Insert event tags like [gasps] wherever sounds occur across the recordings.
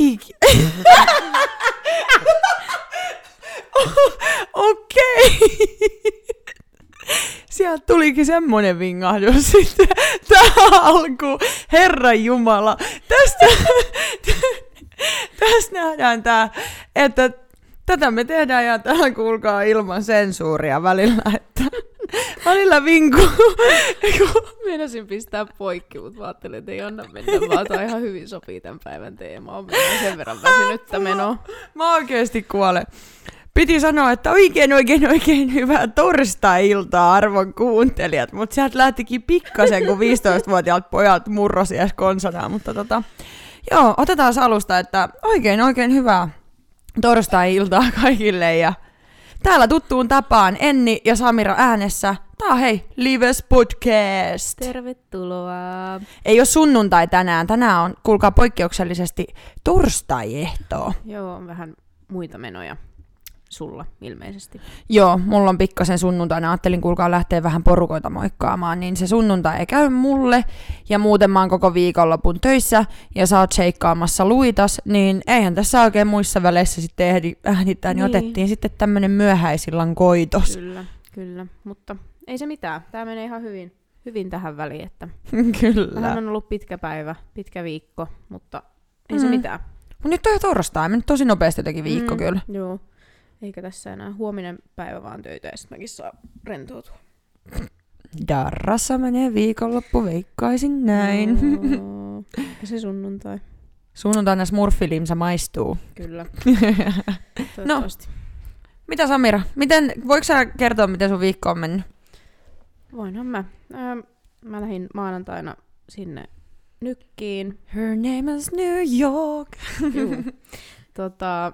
Oikein. Okei. Sieltä tulikin semmonen vingahdus sitten tähän alkuun. Herra Jumala. Tästä, tästä nähdään tää, että tätä me tehdään ja tähän kuulkaa ilman sensuuria välillä, että välillä vinku. [laughs] Meinasin pistää poikki, mutta mä ajattelin, että ei anna mennä, vaan tämä ihan hyvin sopii tämän päivän teemaan. On sen verran väsynyttä menoa. Mä oikeesti kuolen. Piti sanoa, että oikein, oikein, oikein hyvää torstai-iltaa arvon kuuntelijat, mutta sieltä lähtikin pikkasen, kun 15-vuotiaat pojat murrosi edes konsanaa, mutta tota, joo, otetaan alusta, että oikein, oikein hyvää torstai-iltaa kaikille ja täällä tuttuun tapaan Enni ja Samira äänessä. Tää on hei, Lives Podcast. Tervetuloa. Ei ole sunnuntai tänään, tänään on, kuulkaa poikkeuksellisesti torstai-ehtoo. Joo, on vähän muita menoja sulla ilmeisesti. Joo, mulla on pikkasen sunnuntaina. Ajattelin kuulkaa lähteä vähän porukoita moikkaamaan, niin se sunnuntai ei käy mulle. Ja muuten mä oon koko viikonlopun töissä ja sä oot sheikkaamassa luitas, niin eihän tässä oikein muissa väleissä sitten ehdi äänittää, niin, niin otettiin sitten tämmönen myöhäisillan koitos. Kyllä, kyllä. Mutta ei se mitään. Tämä menee ihan hyvin, hyvin tähän väliin. Että [laughs] Kyllä. Vähän on ollut pitkä päivä, pitkä viikko, mutta ei mm. se mitään. Mut nyt on jo torstai, mennyt tosi nopeasti jotenkin viikko mm, kyllä. Joo. Eikä tässä enää huominen päivä vaan töitä ja sitten mäkin saa rentoutua. Darrassa menee viikonloppu, veikkaisin näin. No, [laughs] se sunnuntai. Sunnuntaina smurfilimsa maistuu. Kyllä. [laughs] no, mitä Samira? Miten, voiko sä kertoa, miten sun viikko on mennyt? Voinhan mä. Ähm, mä lähdin maanantaina sinne nykkiin. Her name is New York. tota,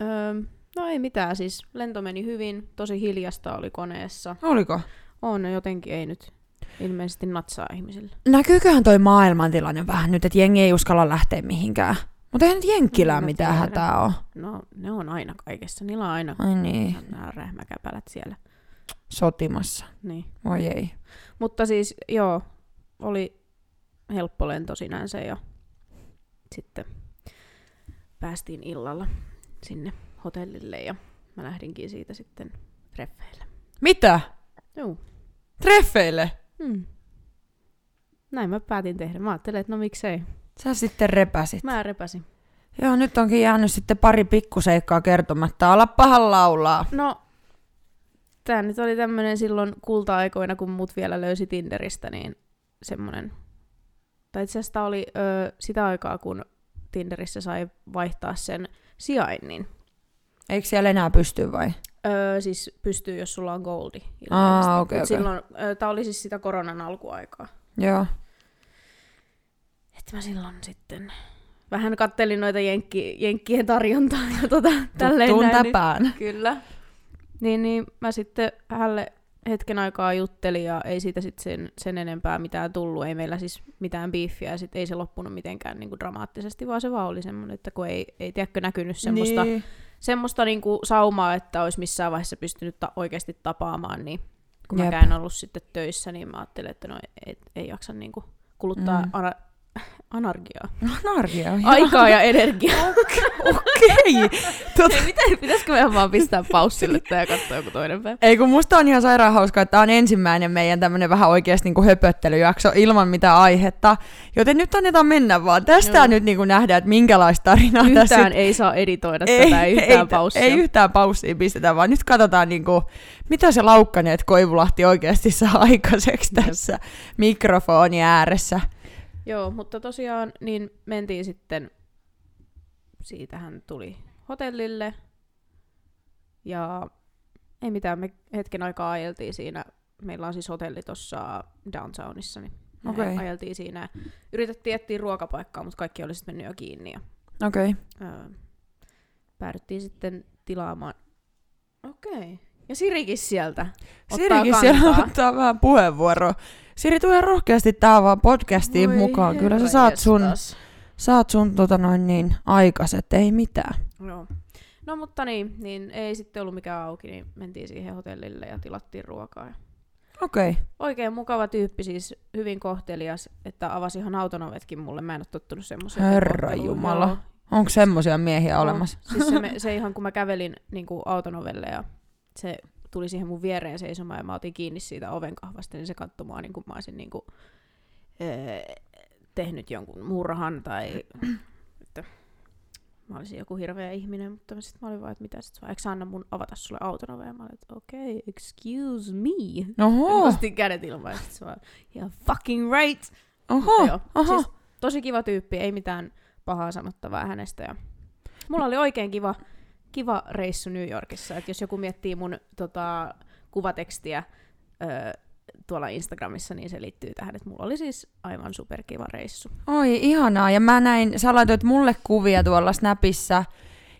Öö, no ei mitään, siis lento meni hyvin, tosi hiljasta oli koneessa. Oliko? On, jotenkin ei nyt ilmeisesti natsaa ihmisille. Näkyyköhän toi maailmantilanne vähän nyt, että jengi ei uskalla lähteä mihinkään? Mutta eihän nyt Jenkkilään no, mitään tiedä. hätää ole. No, ne on aina kaikessa. Niillä on aina Ai niin. nämä rähmäkäpälät siellä. Sotimassa. Niin. Oi ei. Mutta siis, joo, oli helppo lento sinänsä ja sitten päästiin illalla sinne hotellille ja mä lähdinkin siitä sitten treffeille. Mitä? Joo. Treffeille? Hmm. Näin mä päätin tehdä. Mä ajattelin, että no miksei. Sä sitten repäsit. Mä repäsin. Joo, nyt onkin jäänyt sitten pari pikkuseikkaa kertomatta. Ala pahan laulaa. No, tää nyt oli tämmönen silloin kulta-aikoina, kun mut vielä löysi Tinderistä, niin semmonen... Tai itse asiassa oli ö, sitä aikaa, kun Tinderissä sai vaihtaa sen sijainnin. Eikö siellä enää pysty vai? Öö, siis pystyy, jos sulla on goldi. Ah, okay, okay. Silloin, öö, tää oli siis sitä koronan alkuaikaa. Joo. Että mä silloin sitten vähän kattelin noita jenkki, jenkkien tarjontaa ja tota, tälleen Tuttuun näin. Niin, kyllä. Niin, niin mä sitten hälle hetken aikaa juttelin ja ei siitä sitten sen, sen enempää mitään tullut. Ei meillä siis mitään biiffiä ja sitten ei se loppunut mitenkään niinku dramaattisesti, vaan se vaan oli semmoinen, että kun ei, ei tiedäkö näkynyt semmoista, niin. semmoista niinku saumaa, että olisi missään vaiheessa pystynyt ta- oikeasti tapaamaan, niin kun Jep. mä en ollut sitten töissä, niin mä ajattelin, että no ei, ei jaksa niinku kuluttaa mm. Anarkiaa. Anarkiaa, joo. Aikaa ja energiaa. [laughs] Okei. Okay. [laughs] Tot... Ei, pitäisikö meidän vaan pistää paussille ja katsoa joku toinen päivä? Ei, kun musta on ihan sairaan hauskaa, että tämä on ensimmäinen meidän tämmönen vähän oikeasti niin höpöttelyjakso ilman mitään aihetta. Joten nyt annetaan mennä vaan. Tästä Joo. nyt niin kuin nähdään, että minkälaista tarinaa yhtään tässä... ei saa editoida ei, tätä, ei yhtään ei, paussia. Ei yhtään paussia pistetä, vaan nyt katsotaan niin kuin, mitä se laukkaneet Koivulahti oikeasti saa aikaiseksi tässä mikrofoni ääressä. Joo, mutta tosiaan niin mentiin sitten, siitähän tuli hotellille ja ei mitään, me hetken aikaa ajeltiin siinä, meillä on siis hotelli tuossa downtownissa, niin okay. ajeltiin siinä. Yritettiin etsiä ruokapaikkaa, mutta kaikki oli sitten mennyt jo kiinni. Ja, okay. öö, päädyttiin sitten tilaamaan. Okei. Okay. Ja Sirikin sieltä Sirikin ottaa siellä ottaa vähän puheenvuoroa. Siri, tulee rohkeasti tähän vaan podcastiin Voi mukaan. Kyllä sä saat sun, saat sun tota noin niin, aikaset, ei mitään. Joo. No mutta niin, niin ei sitten ollut mikään auki, niin mentiin siihen hotellille ja tilattiin ruokaa. Ja Okei. Okay. Oikein mukava tyyppi, siis hyvin kohtelias, että avasi ihan auton ovetkin mulle. Mä en ole tottunut semmoiseen. Herra Jumala. Onko semmoisia miehiä olemassa? No, siis se, me, se ihan kun mä kävelin niin kuin auton ovelle ja se tuli siihen mun viereen seisomaan ja mä otin kiinni siitä oven kahvasta, niin se katsoi mua niin kuin mä olisin niin kuin, ee, tehnyt jonkun murhan tai että mä olisin joku hirveä ihminen, mutta sitten mä olin vaan, että mitä sit vaan, eikö anna mun avata sulle auton ovea? Mä olin, että okei, okay, excuse me. Oho. Nostin kädet ilmaan ja sitten vaan, yeah, fucking right. Oho, joo, oho. Siis tosi kiva tyyppi, ei mitään pahaa sanottavaa hänestä. Ja mulla oli oikein kiva, kiva reissu New Yorkissa. Et jos joku miettii mun tota, kuvatekstiä öö, tuolla Instagramissa, niin se liittyy tähän, että mulla oli siis aivan superkiva reissu. Oi, ihanaa. Ja mä näin, sä laitoit mulle kuvia tuolla Snapissa.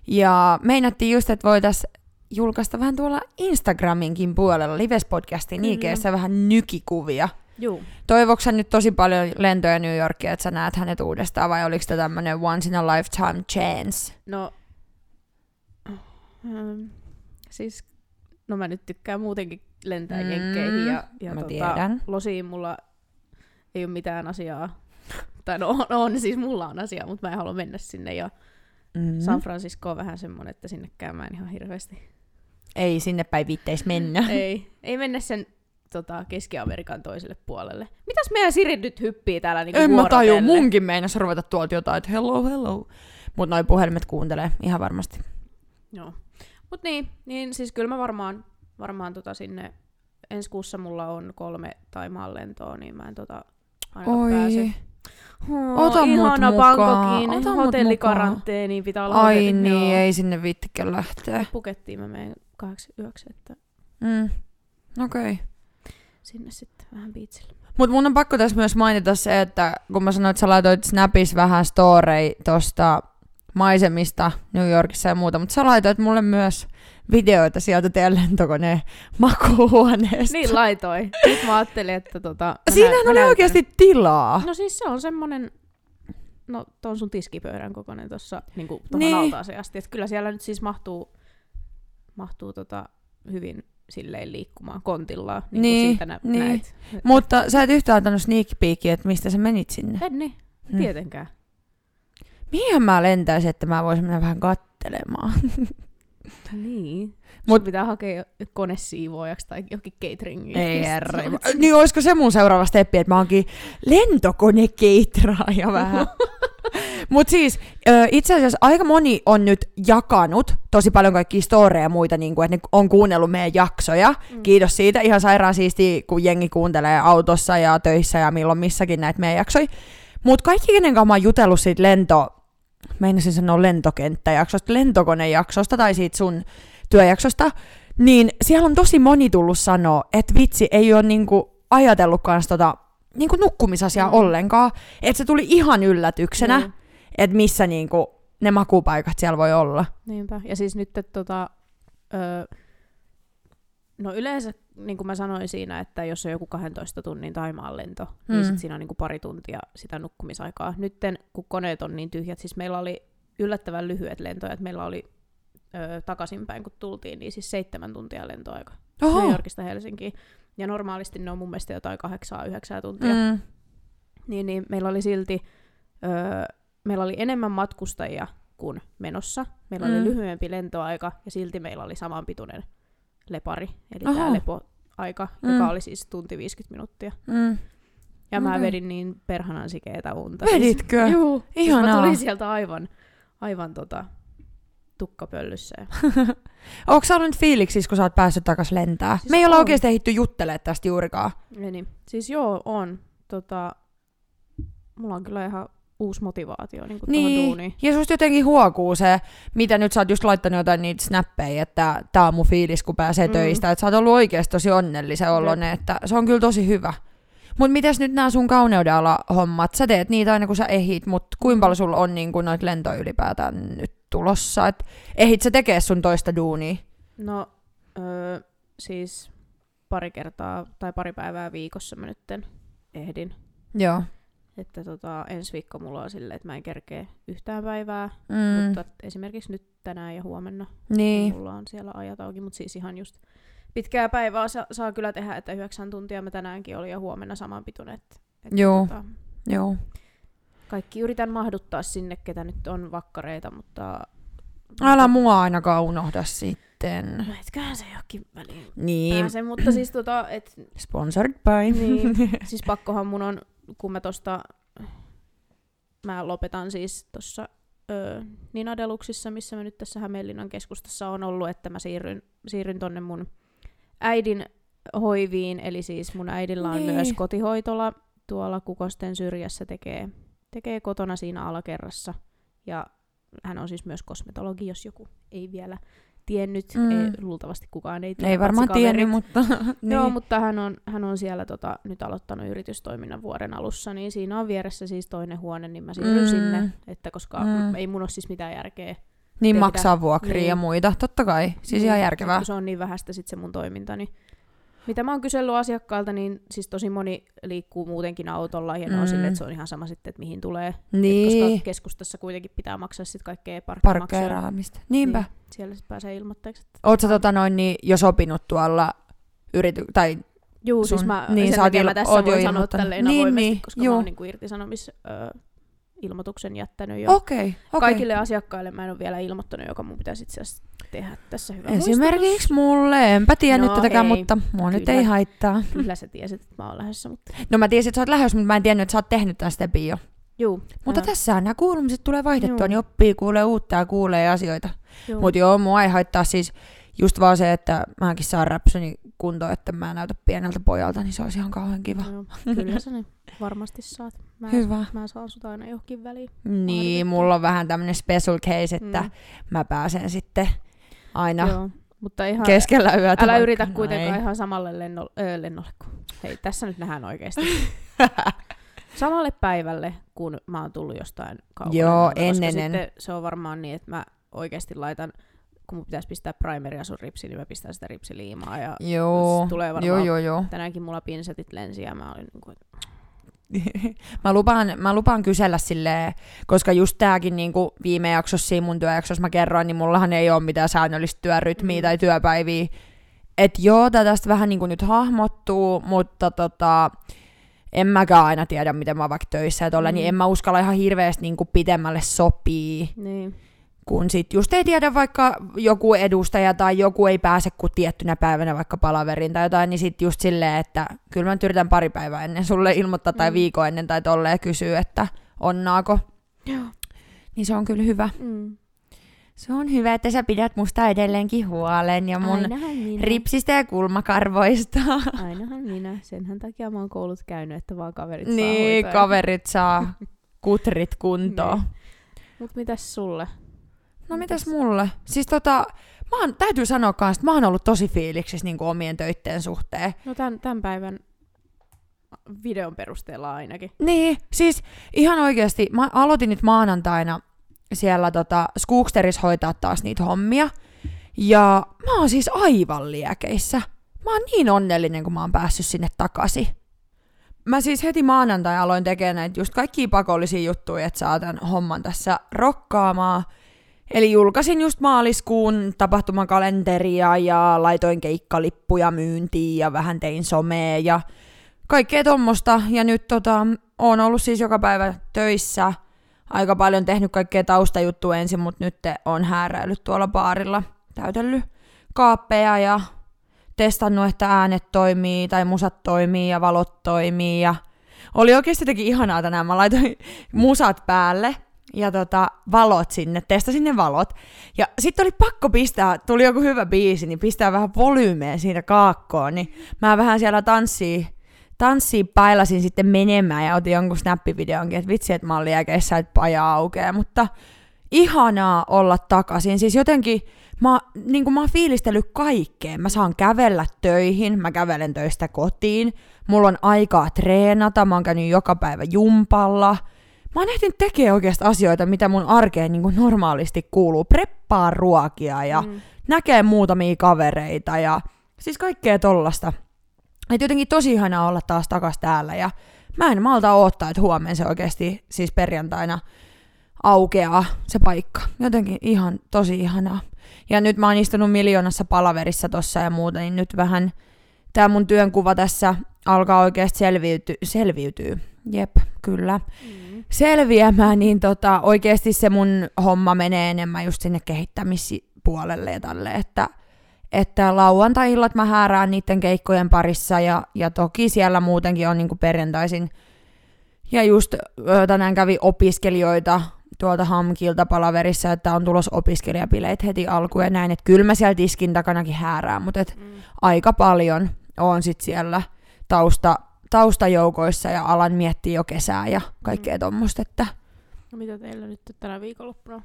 Ja meinattiin just, että voitaisiin julkaista vähän tuolla Instagraminkin puolella, Lives-podcastin. IGssä vähän nykikuvia. Juu. Toivoksi nyt tosi paljon lentoja New Yorkia, että sä näet hänet uudestaan, vai oliko tämä tämmönen once in a lifetime chance? No, ähm, siis, no mä nyt tykkään muutenkin lentää Mm, jenkkeihin ja, ja mä tota, tiedän. losiin mulla ei ole mitään asiaa. [laughs] Tai no on, on, siis mulla on asiaa, mutta mä en halua mennä sinne. Ja Mm. San Francisco on vähän semmonen, että sinne käymään ihan hirveästi. Ei sinne päin viitteis mennä. [laughs] ei, ei mennä sen tota, Keski-Amerikan toiselle puolelle. Mitäs meidän Siri nyt hyppii täällä niinku en mä taju, munkin meinas ruveta tuolta jotain, että hello, hello. Mut noi puhelimet kuuntelee ihan varmasti. Joo. Mut niin, niin siis kyllä mä varmaan, varmaan tota sinne, ensi kuussa mulla on kolme Taimaan lentoa, niin mä en tota ainakaan Oi. pääse. Oh, Ota ihana Bangkokin, ota hotellikaranteeni pitää olla. Ai hotelli- niin, joo. ei sinne vittikään lähteä. Pukettiin mä menen kahdeksi yöksi, että Mm. Okei. Okay. sinne sitten vähän biitsille. Mut mun on pakko tässä myös mainita se, että kun mä sanoin, että sä laitoit Snapis vähän storei tosta maisemista New Yorkissa ja muuta, mutta sä laitoit mulle myös videoita sieltä teidän lentokoneen makuuhuoneesta. Niin laitoi. Nyt mä ajattelin, että tota... mä Siinähän nä- mä oli näytän. oikeasti tilaa. No siis se on semmonen, no ton sun tiskipöydän kokoinen tuossa niin tuohon Niin. altaaseen asti. Et kyllä siellä nyt siis mahtuu, mahtuu tota hyvin silleen liikkumaan kontillaan, niin, Niin, siitä nä- niin. näet. Mutta sä et yhtään antanut sneak peekia, että mistä sä menit sinne. En niin, Hmm. tietenkään. Mihin mä lentäisin, että mä voisin mennä vähän kattelemaan? [laughs] Niin. Mut, Sun pitää hakea konesiivoojaksi tai jokin cateringiin. Ei herra. [laughs] Niin olisiko se mun seuraava steppi, että mä oonkin lentokonekeitraaja [laughs] vähän. Mutta siis itse asiassa aika moni on nyt jakanut tosi paljon kaikkia storeja ja muita, niin kuin, että ne on kuunnellut meidän jaksoja. Mm. Kiitos siitä. Ihan sairaan siistiä, kun jengi kuuntelee autossa ja töissä ja milloin missäkin näitä meidän jaksoja. Mutta kaikki, kenen kanssa mä oon jutellut siitä lento, meinasin sanoa lentokenttäjaksosta, lentokonejaksosta tai siitä sun työjaksosta, niin siellä on tosi moni tullut sanoa, että vitsi, ei ole niinku ajatellut kans tota niinku nukkumisasiaa Mm. ollenkaan. Että se tuli ihan yllätyksenä, Niin. mm. että missä niinku ne makupaikat siellä voi olla. Niinpä. Ja siis nyt, että tota, ö, no yleensä, niin kuin mä sanoin siinä, että jos on joku 12 tunnin Taimaan lento, mm. niin sit siinä on niin kuin pari tuntia sitä nukkumisaikaa. Nytten, kun koneet on niin tyhjät, siis meillä oli yllättävän lyhyet lentoja, että meillä oli ö, takaisinpäin, kun tultiin, niin siis seitsemän tuntia lentoaika Oho. New Yorkista Helsinkiin. Ja normaalisti ne on mun mielestä jotain kahdeksaa, yhdeksää tuntia. Mm. Niin, niin meillä oli silti, öö, meillä oli enemmän matkustajia kuin menossa. Meillä. Mm. oli lyhyempi lentoaika ja silti meillä oli samanpituinen lepari, eli tämä lepoaika, Mm. joka oli siis tunti 50 minuuttia. Mm. Ja mä Okei. vedin niin perhanan sikeetä unta. Veditkö? Siis, juu, siis mä Ihanaa. tulin sieltä aivan, aivan tota, tukkapöllyssä. [laughs] Onko sä ollut nyt fiiliksissä, kun sä oot päässyt takas lentää? Siis Me ei olla on. oikeasti ehditty juttelemaan tästä juurikaan. Niin. Siis joo, on. Tota, mulla on kyllä ihan uusi motivaatio niin kuin Niin, duuniin. ja susta jotenkin huokuu se, mitä nyt sä oot just laittanut jotain niitä snappeja, että tää on mun fiilis, kun pääsee Mm. töistä, että sä oot ollut oikeasti tosi onnellisen oloinen, että se on kyllä tosi hyvä. Mut mites nyt nämä sun kauneudella hommat? Sä teet niitä aina kun sä ehit, mut kuinka paljon sulla on niin noita lentoja ylipäätään nyt tulossa? Et ehit sä tekee sun toista duunia? No, öö, siis pari kertaa tai pari päivää viikossa mä nytten ehdin. Joo. Että tota, ensi viikko mulla on silleen, että mä en kerkee yhtään päivää, Mm. mutta esimerkiksi nyt tänään ja huomenna Niin. mulla on siellä ajat auki, mutta siis ihan just pitkää päivää sa- saa kyllä tehdä, että yhdeksän tuntia mä tänäänkin olin ja huomenna saman pituinen. Että, Joo. Tota, Joo. kaikki yritän mahduttaa sinne, ketä nyt on vakkareita, mutta... Älä mua ainakaan unohda sitten. No etköhän se johonkin väliin Niin, pääse, mutta siis tota, et, sponsored by. niin, [laughs] siis pakkohan mun on, kun mä tosta, mä lopetan siis tossa ö, Nina Deluxissa, missä mä nyt tässä Hämeenlinnan keskustassa on ollut, että mä siirryn, siirryn tonne mun äidin hoiviin, eli siis mun äidillä on Niin. myös kotihoitola tuolla Kukosten syrjässä tekee, tekee kotona siinä alakerrassa. Ja hän on siis myös kosmetologi, jos joku ei vielä tiennyt. Mm. Ei, luultavasti kukaan ei tiedä. Ei varmaan tiennyt, mutta... [laughs] niin. Joo, mutta hän on, hän on siellä tota, nyt aloittanut yritystoiminnan vuoden alussa, niin siinä on vieressä siis toinen huone, niin mä siirryn Mm. sinne, että koska Mm. ei mun ole siis mitään järkeä. niin tehdä. maksaa vuokria Niin. ja muita, totta kai. Siis ihan Niin, järkevää. Kun se on niin vähäistä sit se mun toiminta, niin mitä mä oon kysellyt asiakkaalta, niin siis tosi moni liikkuu muutenkin autolla ja Mm. on silleen, että se on ihan sama sitten, että mihin tulee. Et Niin, koska keskustassa kuitenkin pitää maksaa sit kaikkea parkkeeraamista. Niinpä. Niin, siellä sit pääsee ilmoitteeksi. sä tota noin niin jo sopinut tuolla yrity... tai Juu, sun- siis mä, niin, niin, sen takia il- mä tässä voin sanoa tälleen Niin, avoimesti, niin, koska juu. mä oon niin irtisanomis, ö, ilmoituksen jättänyt jo. okei, okei. Kaikille asiakkaille mä en ole vielä ilmoittanut, joka mun pitäisi itse asiassa tehdä tässä hyvä Esimerkiksi mulle, enpä tiennyt No tätäkään, hei, mutta mua nyt ei haittaa. Kyllä sä tiesit, että mä oon lähdössä, mutta... No mä tiesin, että sä oot lähes, mutta mä en tiennyt, että sä oot tehnyt tämän stepin jo. Juu. Mutta ää, tässä nämä kuulumiset tulee vaihdettua, Juu. niin oppii, kuulee uutta ja kuulee asioita. Mutta joo, mua ei haittaa siis just vaan se, että mäkin saan räpsyni kuntoon, että mä näytän pieneltä pojalta, niin se olisi ihan kauhean kiva. Joo, kyllä sä ne varmasti saat. Mä, Hyvä. Mä saan sut aina johonkin väliin. Niin, mulla on vähän tämmönen special case, että Mm. mä pääsen sitten aina Joo. Mutta ihan, keskellä yötä. älä vaikka- yritä kuitenkaan ei. ihan samalle lennolle, öö, lennolle kun... Hei, tässä nyt nähdään oikeasti. [laughs] Samalle päivälle, kun mä oon tullut jostain kaukana. Joo, ennen- sitten se on varmaan niin, että mä oikeasti laitan, kun mun pitäisi pistää primeria sun ripsi, niin mä pistän sitä ripsiliimaa. Ja Joo, se tulee joo, varmaan joo, joo. tänäänkin mulla pinsetit lensi ja mä olin niin kuin, [laughs] mä, lupaan, mä lupaan kysellä silleen, koska just tääkin niinku viime jaksossa, siinä mun työjaksossa mä kerroin, niin mullahan ei ole mitään säännöllistä työrytmiä Mm. tai työpäiviä. Et joo, tää tästä vähän niinku nyt hahmottuu, mutta tota, en mäkään aina tiedä, miten mä oon vaikka töissä ja tolla, Mm. niin en mä uskalla ihan hirveästi niinku pitemmälle sopii, niin. Kun sit just ei tiedä vaikka joku edustaja tai joku ei pääse kuin tiettynä päivänä vaikka palaveriin tai jotain, niin sit just silleen, että kyllä mä nyt yritän pari päivää ennen sulle ilmoittaa tai Mm. viikon ennen tai tolleen kysyä, että onnaako. Joo. Niin se on kyllä hyvä. Mm. Se on hyvä, että sä pidät musta edelleenkin huolen ja mun ripsistä ja kulmakarvoista. Ainahan minä. Senhän takia mä oon koulut käynyt, että vaan kaverit saa niin, kaverit saa [laughs] kutrit kuntoon. Niin. Mut mitäs sulle? No mitäs mulle? Siis tota, mä oon, täytyy sanoa kans, että mä oon ollut tosi fiiliksissä niin omien töitteen suhteen. No tämän, tämän päivän videon perusteella ainakin. Niin, siis ihan oikeasti, mä aloitin nyt maanantaina siellä tota, Skooksterissa hoitaa taas niitä hommia. Ja mä oon siis aivan liekeissä. Mä oon niin onnellinen, kun mä oon päässyt sinne takaisin. Mä siis heti maanantai aloin tekemään näitä just kaikkia pakollisia juttuja, että saa tämän homman tässä rokkaamaan. Eli julkaisin just maaliskuun tapahtumakalenteria ja laitoin keikkalippuja myyntiin ja vähän tein somea ja kaikkea tommosta. Ja nyt tota, oon ollut siis joka päivä töissä. Aika paljon tehnyt kaikkea taustajuttua ensin, mutta nyt on hääräillyt tuolla baarilla. Täytellyt kaappeja ja testannut, että äänet toimii tai musat toimii ja valot toimii. Ja oli oikeasti jotenkin ihanaa tänään. Mä laitoin [laughs] musat päälle ja tota, valot sinne, testasin ne valot. Ja sitten oli pakko pistää, tuli joku hyvä biisi, niin pistää vähän volyymeä siitä kaakkoon. Niin mä vähän siellä tanssii, tanssii pailasin sitten menemään ja otin jonkun snappivideonkin, että vitsi, että mä oon liekeissä, että paja aukeaa. Mutta ihanaa olla takaisin. Siis jotenkin mä, niin mä oon fiilistellyt kaikkeen. Mä saan kävellä töihin, mä kävelen töistä kotiin. Mulla on aikaa treenata, mä oon käynyt joka päivä jumpalla. Mä oon ehtinyt tekemään oikeasti asioita, mitä mun arkeen niin kuin normaalisti kuuluu. Preppaa ruokia ja mm. näkee muutamia kavereita ja siis kaikkea tollasta. Et jotenkin tosi ihanaa olla taas takas täällä ja mä en malta odottaa, että huomenna se oikeasti siis perjantaina aukeaa se paikka. Jotenkin ihan tosi ihanaa. Ja nyt mä oon istunut miljoonassa palaverissa tossa ja muuta, niin nyt vähän tää mun työnkuva tässä alkaa oikeasti selviyty- selviytyy. Jep, kyllä. Mm. Selviämään, niin tota, oikeasti se mun homma menee enemmän just sinne kehittämispuolelle ja tälle, että, että lauantai-illat mä häärään niiden keikkojen parissa ja, ja toki siellä muutenkin on niinku perjantaisin ja just tänään kävi opiskelijoita tuolta Hamkilta palaverissa, että on tulos opiskelijapileet heti alkuun ja näin, että kyllä mä siellä tiskin takanakin häärään, mutta et Mm. aika paljon on sit siellä tausta, taustajoukoissa ja alan miettii jo kesää ja kaikkea Mm. tuommoista, että No mitä teillä nyt tänä viikonloppuna?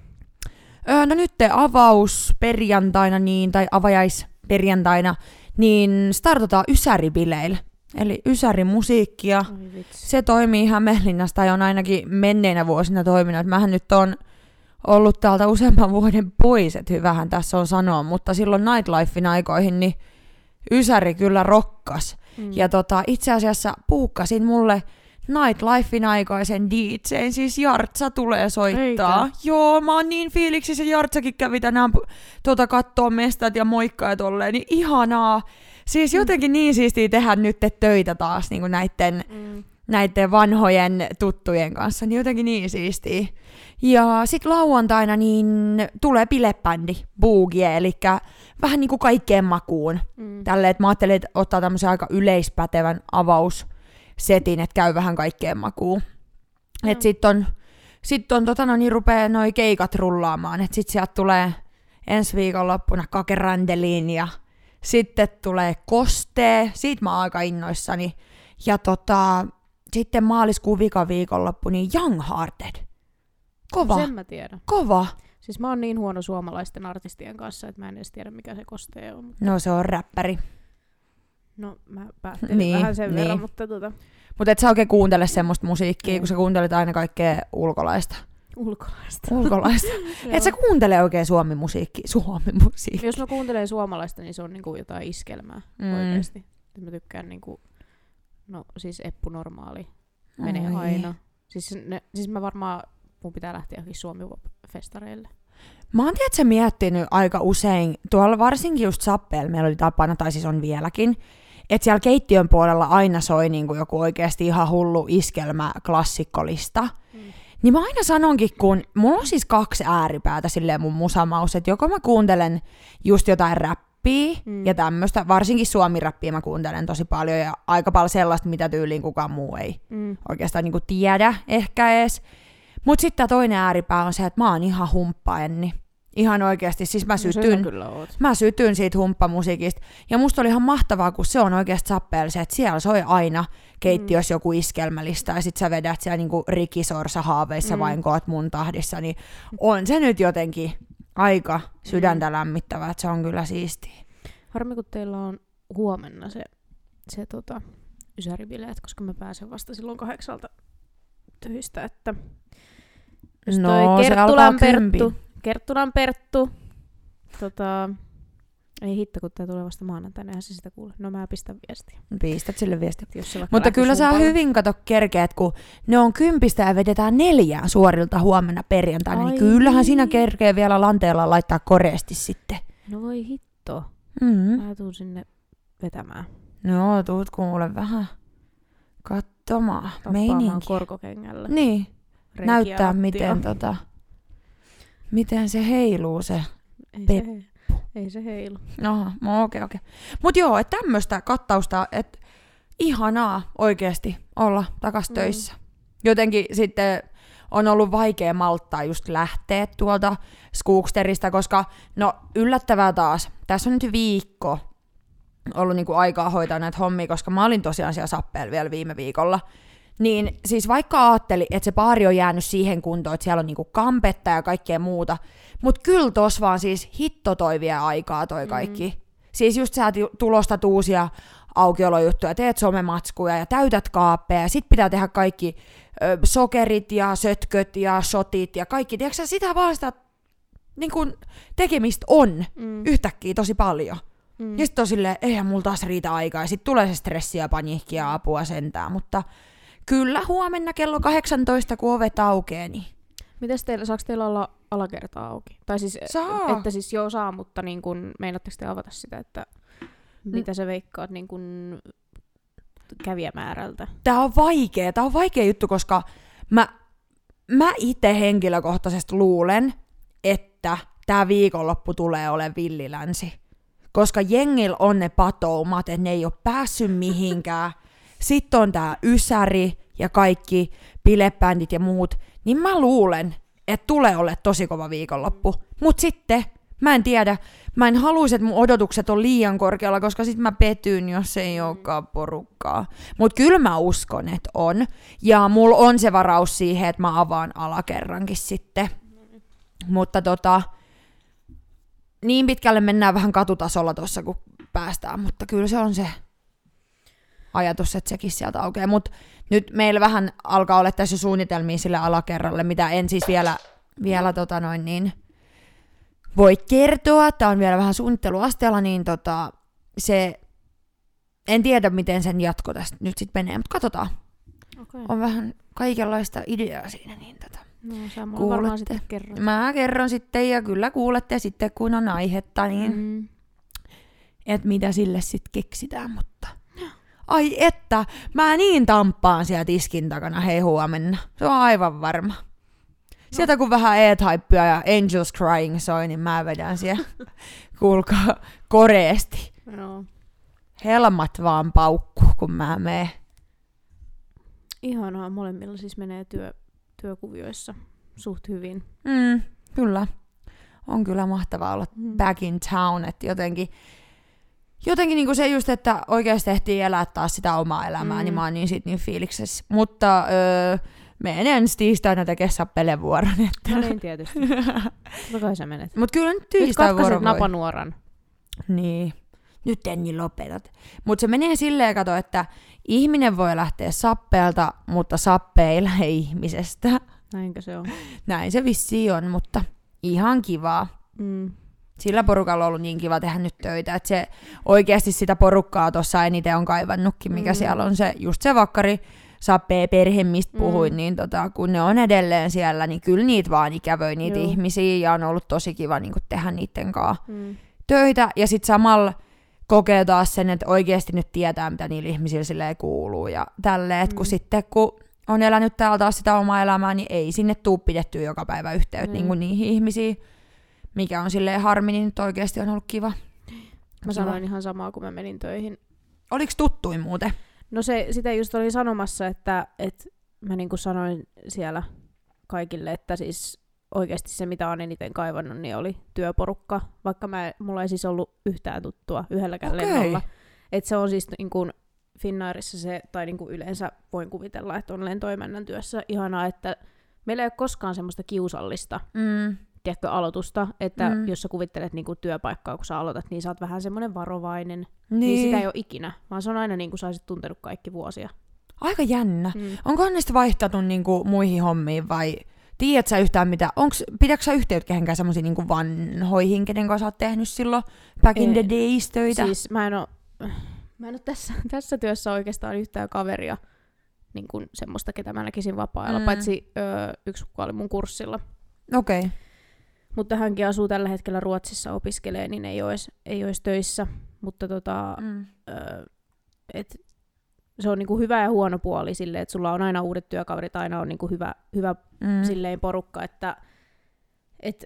öö, no nyt te avaus perjantaina niin, tai avajais perjantaina, niin startataan Ysäribileillä. Eli Ysäri musiikkia. Oi vitsi. Se toimii Hämeenlinnassa tai on ainakin menneinä vuosina toiminut. Mähän nyt on ollut täältä useamman vuoden pois, että hyvähän tässä on sanoa, mutta silloin Nightlifein aikoihin niin Ysäri kyllä rokkas. Mm. Ja tota, itse asiassa puukkasin mulle Nightlifein aikaisen DJn, siis Jartsa tulee soittaa. Eikä? Joo, mä oon niin fiiliksissä, Jartsakin kävi tänään tota, kattoo mestat ja moikkaa ja tolleen, niin ihanaa. Siis jotenkin niin siistiä tehdä nyt töitä taas niin kuin näiden, Mm. näiden vanhojen tuttujen kanssa, niin jotenkin niin siistiä. Ja sit lauantaina niin tulee bilebändi, Boogie, eli vähän niin kuin kaikkeen makuun. Mm. Tälleen, että mä ajattelin, että ottaa tämmöisen aika yleispätevän avaussetin, että käy vähän kaikkeen makuun. Joo. Et sit on, sit on tota, no niin rupee noi keikat rullaamaan, että sit sieltä tulee ensi viikonloppuna kakerandeliin ja sitten tulee kostee, siitä mä oon aika innoissani. Ja tota, sitten maaliskuun viikon viikonloppu, niin Young Hearted. Kova, Sen mä tiedän. kova. Siis mä oon niin huono suomalaisten artistien kanssa, että mä en edes tiedä mikä se kostee on. Mutta No se on räppäri. no mä päättelin [laughs] Niin, vähän sen niin. verran, mutta tota, Mutta et sä oikein kuuntele semmoista musiikkia, Ei. kun sä kuuntelet aina kaikkea ulkolaista. ulkolaista. Ulkolaista. [laughs] Et sä kuuntele oikein suomi-musiikkia. Suomi-musiikkia. Jos mä kuuntelen suomalaista, niin se on niinku jotain iskelmää Mm. mm. oikeesti. Mä tykkään niinku, no siis Eppu Normaali menee Oi. aina. Siis, ne, siis mä varmaan, mun pitää lähteä johonkin Suomi-festareille. Mä oon tiedätkö, miettinyt aika usein, tuolla varsinkin just Sappeella meillä oli tapana, tai siis on vieläkin, että siellä keittiön puolella aina soi niin kuin joku oikeasti ihan hullu iskelmä klassikkolista. Mm. Niin mä aina sanonkin, kun mulla on siis kaksi ääripäätä silleen mun musamaus, että joko mä kuuntelen just jotain räppiä Mm. ja tämmöistä, varsinkin suomi-räppiä mä kuuntelen tosi paljon ja aika paljon sellaista, mitä tyyliin kukaan muu ei Mm. oikeastaan niinku tiedä ehkä edes. Mutta sitten toinen ääripää on se, että mä oon ihan humppaenni. Ihan oikeasti, siis mä No sytyn. oot. Mä sytyn siitä humppamusiikista. Ja musta oli ihan mahtavaa, kun se on oikeasti sappeella se, että siellä soi aina keittiössä joku iskelmälista ja sit sä vedät siellä niinku rikisorsa haaveissa Mm. vain koot mun tahdissa, niin on se nyt jotenkin aika sydäntä lämmittävää, että se on kyllä siistiä. Harmi, kun teillä on huomenna se, se tota, ysäribileet, koska mä pääsen vasta silloin kahdeksalta töistä, että jos No, toi se Kerttulan alkaa. Perttu, Kerttulan Perttu, tota, ei hitto, kun tää tulee vasta maanantaina, eihän se sitä kuule. No mä pistän viestiä. Pistät sille viesti. että Jos se Mutta kyllä humpalle. hyvin kato kerkeet, kun ne on kympistä ja vedetään neljään suorilta huomenna perjantaina, Ai niin kyllähän niin. siinä kerkee vielä lanteella laittaa koreesti sitten. No voi hitto. Mm. Mä tuun sinne vetämään. No, tuut kuule vähän katsomaan Tappaamaan korkokengällä. Niin, näyttää miten, tota, miten se heiluu se. Ei se, ei se heilu. Aha, no okei okei. Mut joo, että tämmöistä kattausta, että ihanaa oikeasti olla takas Mm. töissä. Jotenkin sitten on ollut vaikea malttaa just lähteä tuolta Skooksterista, koska no yllättävää taas, tässä on nyt viikko ollut niinku aikaa hoitaa näitä hommia, koska mä olin tosiaan siellä sappeella vielä viime viikolla. Niin siis vaikka ajatteli, että se baari on jäänyt siihen kuntoon, että siellä on niinku kampetta ja kaikkea muuta, mut kyllä tos vaan siis hitto toi vie aikaa toi kaikki. Mm. Siis just sä tulostat uusia aukiolojuttuja, teet somematskuja ja täytät kaappeja ja sit pitää tehdä kaikki ö, sokerit ja sötköt ja shotit ja kaikki. Tiedätkö sä, sitä vaan sitä niin kun, tekemistä on Mm. yhtäkkiä tosi paljon. Mm. Ja sitten on silleen, eihän mulla taas riitä aikaa. Ja sitten tulee se stressi ja paniikki ja apua sentään. Mutta kyllä huomenna kello 18, kun ovet aukeaa, niin Mites teillä, saako teillä olla alakertaa auki? Tai siis, Saa. että siis joo saa, mutta niin kun, meinaatteko te avata sitä, että mitä sä veikkaat niin kun kävijämäärältä? Tää on vaikea, tää on vaikea juttu, koska mä, mä itse henkilökohtaisesti luulen, että tää viikonloppu tulee olemaan villilänsi. Koska jengil on ne patoumat, että ne ei ole päässyt mihinkään. Sitten on tää Ysäri ja kaikki bilebändit ja muut. Niin mä luulen, että tulee ole tosi kova viikonloppu. Mut sitten, mä en tiedä, mä en haluaisi, että mun odotukset on liian korkealla, koska sit mä petyn, jos ei olekaan porukkaa. Mut kyllä mä uskon, että on. Ja mulla on se varaus siihen, että mä avaan alakerrankin sitten. Mutta tota, niin pitkälle mennään vähän katutasolla tuossa, kun päästään, mutta kyllä se on se ajatus, että sekin sieltä aukeaa. Mutta nyt meillä vähän alkaa olla tässä suunnitelmia sille alakerralle, mitä en siis vielä, vielä tota noin niin, voi kertoa. Tämä on vielä vähän suunnitteluasteella, niin tota, se, en tiedä miten sen jatko tästä nyt sitten menee, mutta katsotaan. Okay. On vähän kaikenlaista ideaa siinä, niin tota. No, sä Kuulette. sitten kerrot. Mä kerron sitten ja kyllä kuulette sitten kun on aihetta, niin Mm. että mitä sille sitten keksitään, mutta... Ai että, mä niin tamppaan siellä tiskin takana hei huomenna. Se on aivan varma. Sieltä kun vähän e ja Angels Crying soi, niin mä vedän siellä, [laughs] kuulkaa, koreesti. Joo. Helmat vaan paukku, kun mä menen. Ihanaa, molemmilla siis menee työ, työkuvioissa suht hyvin. Mm, kyllä. On kyllä mahtavaa olla Mm. back in town, että jotenkin, jotenkin niinku se just, että oikeasti tehtiin elää taas sitä omaa elämää, Mm. niin mä oon niin sit niin fiiliksessä. Mutta öö, menen ensi tiistaina tekemään sappelevuoron. [laughs] Että. No niin, tietysti. Totta sä menet. Mut kyllä nyt tiistain vuoro voi. napanuoran. Niin. Nyt en niin lopetat. Mutta se menee silleen, kato, että ihminen voi lähteä sappeelta, mutta sappe ei lähde ihmisestä. Näinkö se on? Näin se vissiin on, mutta ihan kivaa. Mm. Sillä porukalla on ollut niin kiva tehdä nyt töitä, että se oikeasti sitä porukkaa tuossa eniten on kaivannutkin, mikä Mm. mm. siellä on se, just se vakkari sappee perhe, mistä puhuin, Mm. niin tota, kun ne on edelleen siellä, niin kyllä niitä vaan ikävöi niitä Joo. ihmisiä ja on ollut tosi kiva niin tehdä niiden kanssa Mm. töitä ja sitten samalla kokee taas sen, että oikeasti nyt tietää, mitä niillä ihmisillä silleen kuuluu ja tälleen, että kun Mm. sitten kun on elänyt täällä taas sitä omaa elämää, niin ei sinne tuu pidettyä joka päivä yhteyttä Mm. niin kuin niihin ihmisiin, mikä on silleen harmi, niin nyt oikeasti on ollut kiva. Mä sanoin ihan samaa, kun mä menin töihin. Oliko tuttuin muuten? No se, sitä just oli sanomassa, että, että mä niin kuin sanoin siellä kaikille, että siis oikeasti se, mitä on eniten kaivannut, niin oli työporukka, vaikka mä, mulla ei siis ollut yhtään tuttua yhdelläkään Okei. lennolla. Että se on siis niin kuin Finnairissa se, tai niin kuin yleensä voin kuvitella, että on lentoimännän työssä ihanaa, että meillä ei ole koskaan semmoista kiusallista Mm. Tiedätkö, aloitusta, että Mm. jos sä kuvittelet niin kuin työpaikkaa, kun sä aloitat, niin sä oot vähän semmoinen varovainen. Niin. Niin. sitä ei ole ikinä, vaan se on aina niin kuin sä olisit tuntenut kaikki vuosia. Aika jännä. Mm. Onkohan niistä vaihtanut niinku muihin hommiin vai tiedät sä yhtään mitä? Onks, pidätkö sä yhteyttä kehenkään semmoisiin niinku vanhoihin, kenen kanssa oot tehnyt silloin back in the days töitä? Siis mä en oo, mä en oo tässä, [laughs] tässä työssä oikeastaan yhtään kaveria, niin kuin semmoista, ketä mä näkisin vapaa-ajalla, Mm. mm. paitsi ö, yksi, kuka oli mun kurssilla. Okei. Okay. Mutta hänkin asuu tällä hetkellä Ruotsissa, opiskelee, niin ei olisi ei ois töissä. Mutta tota, Mm. ö, et se on niinku hyvä ja huono puoli silleen, että sulla on aina uudet työkaverit, aina on niinku hyvä, hyvä Mm. silleen porukka, että et,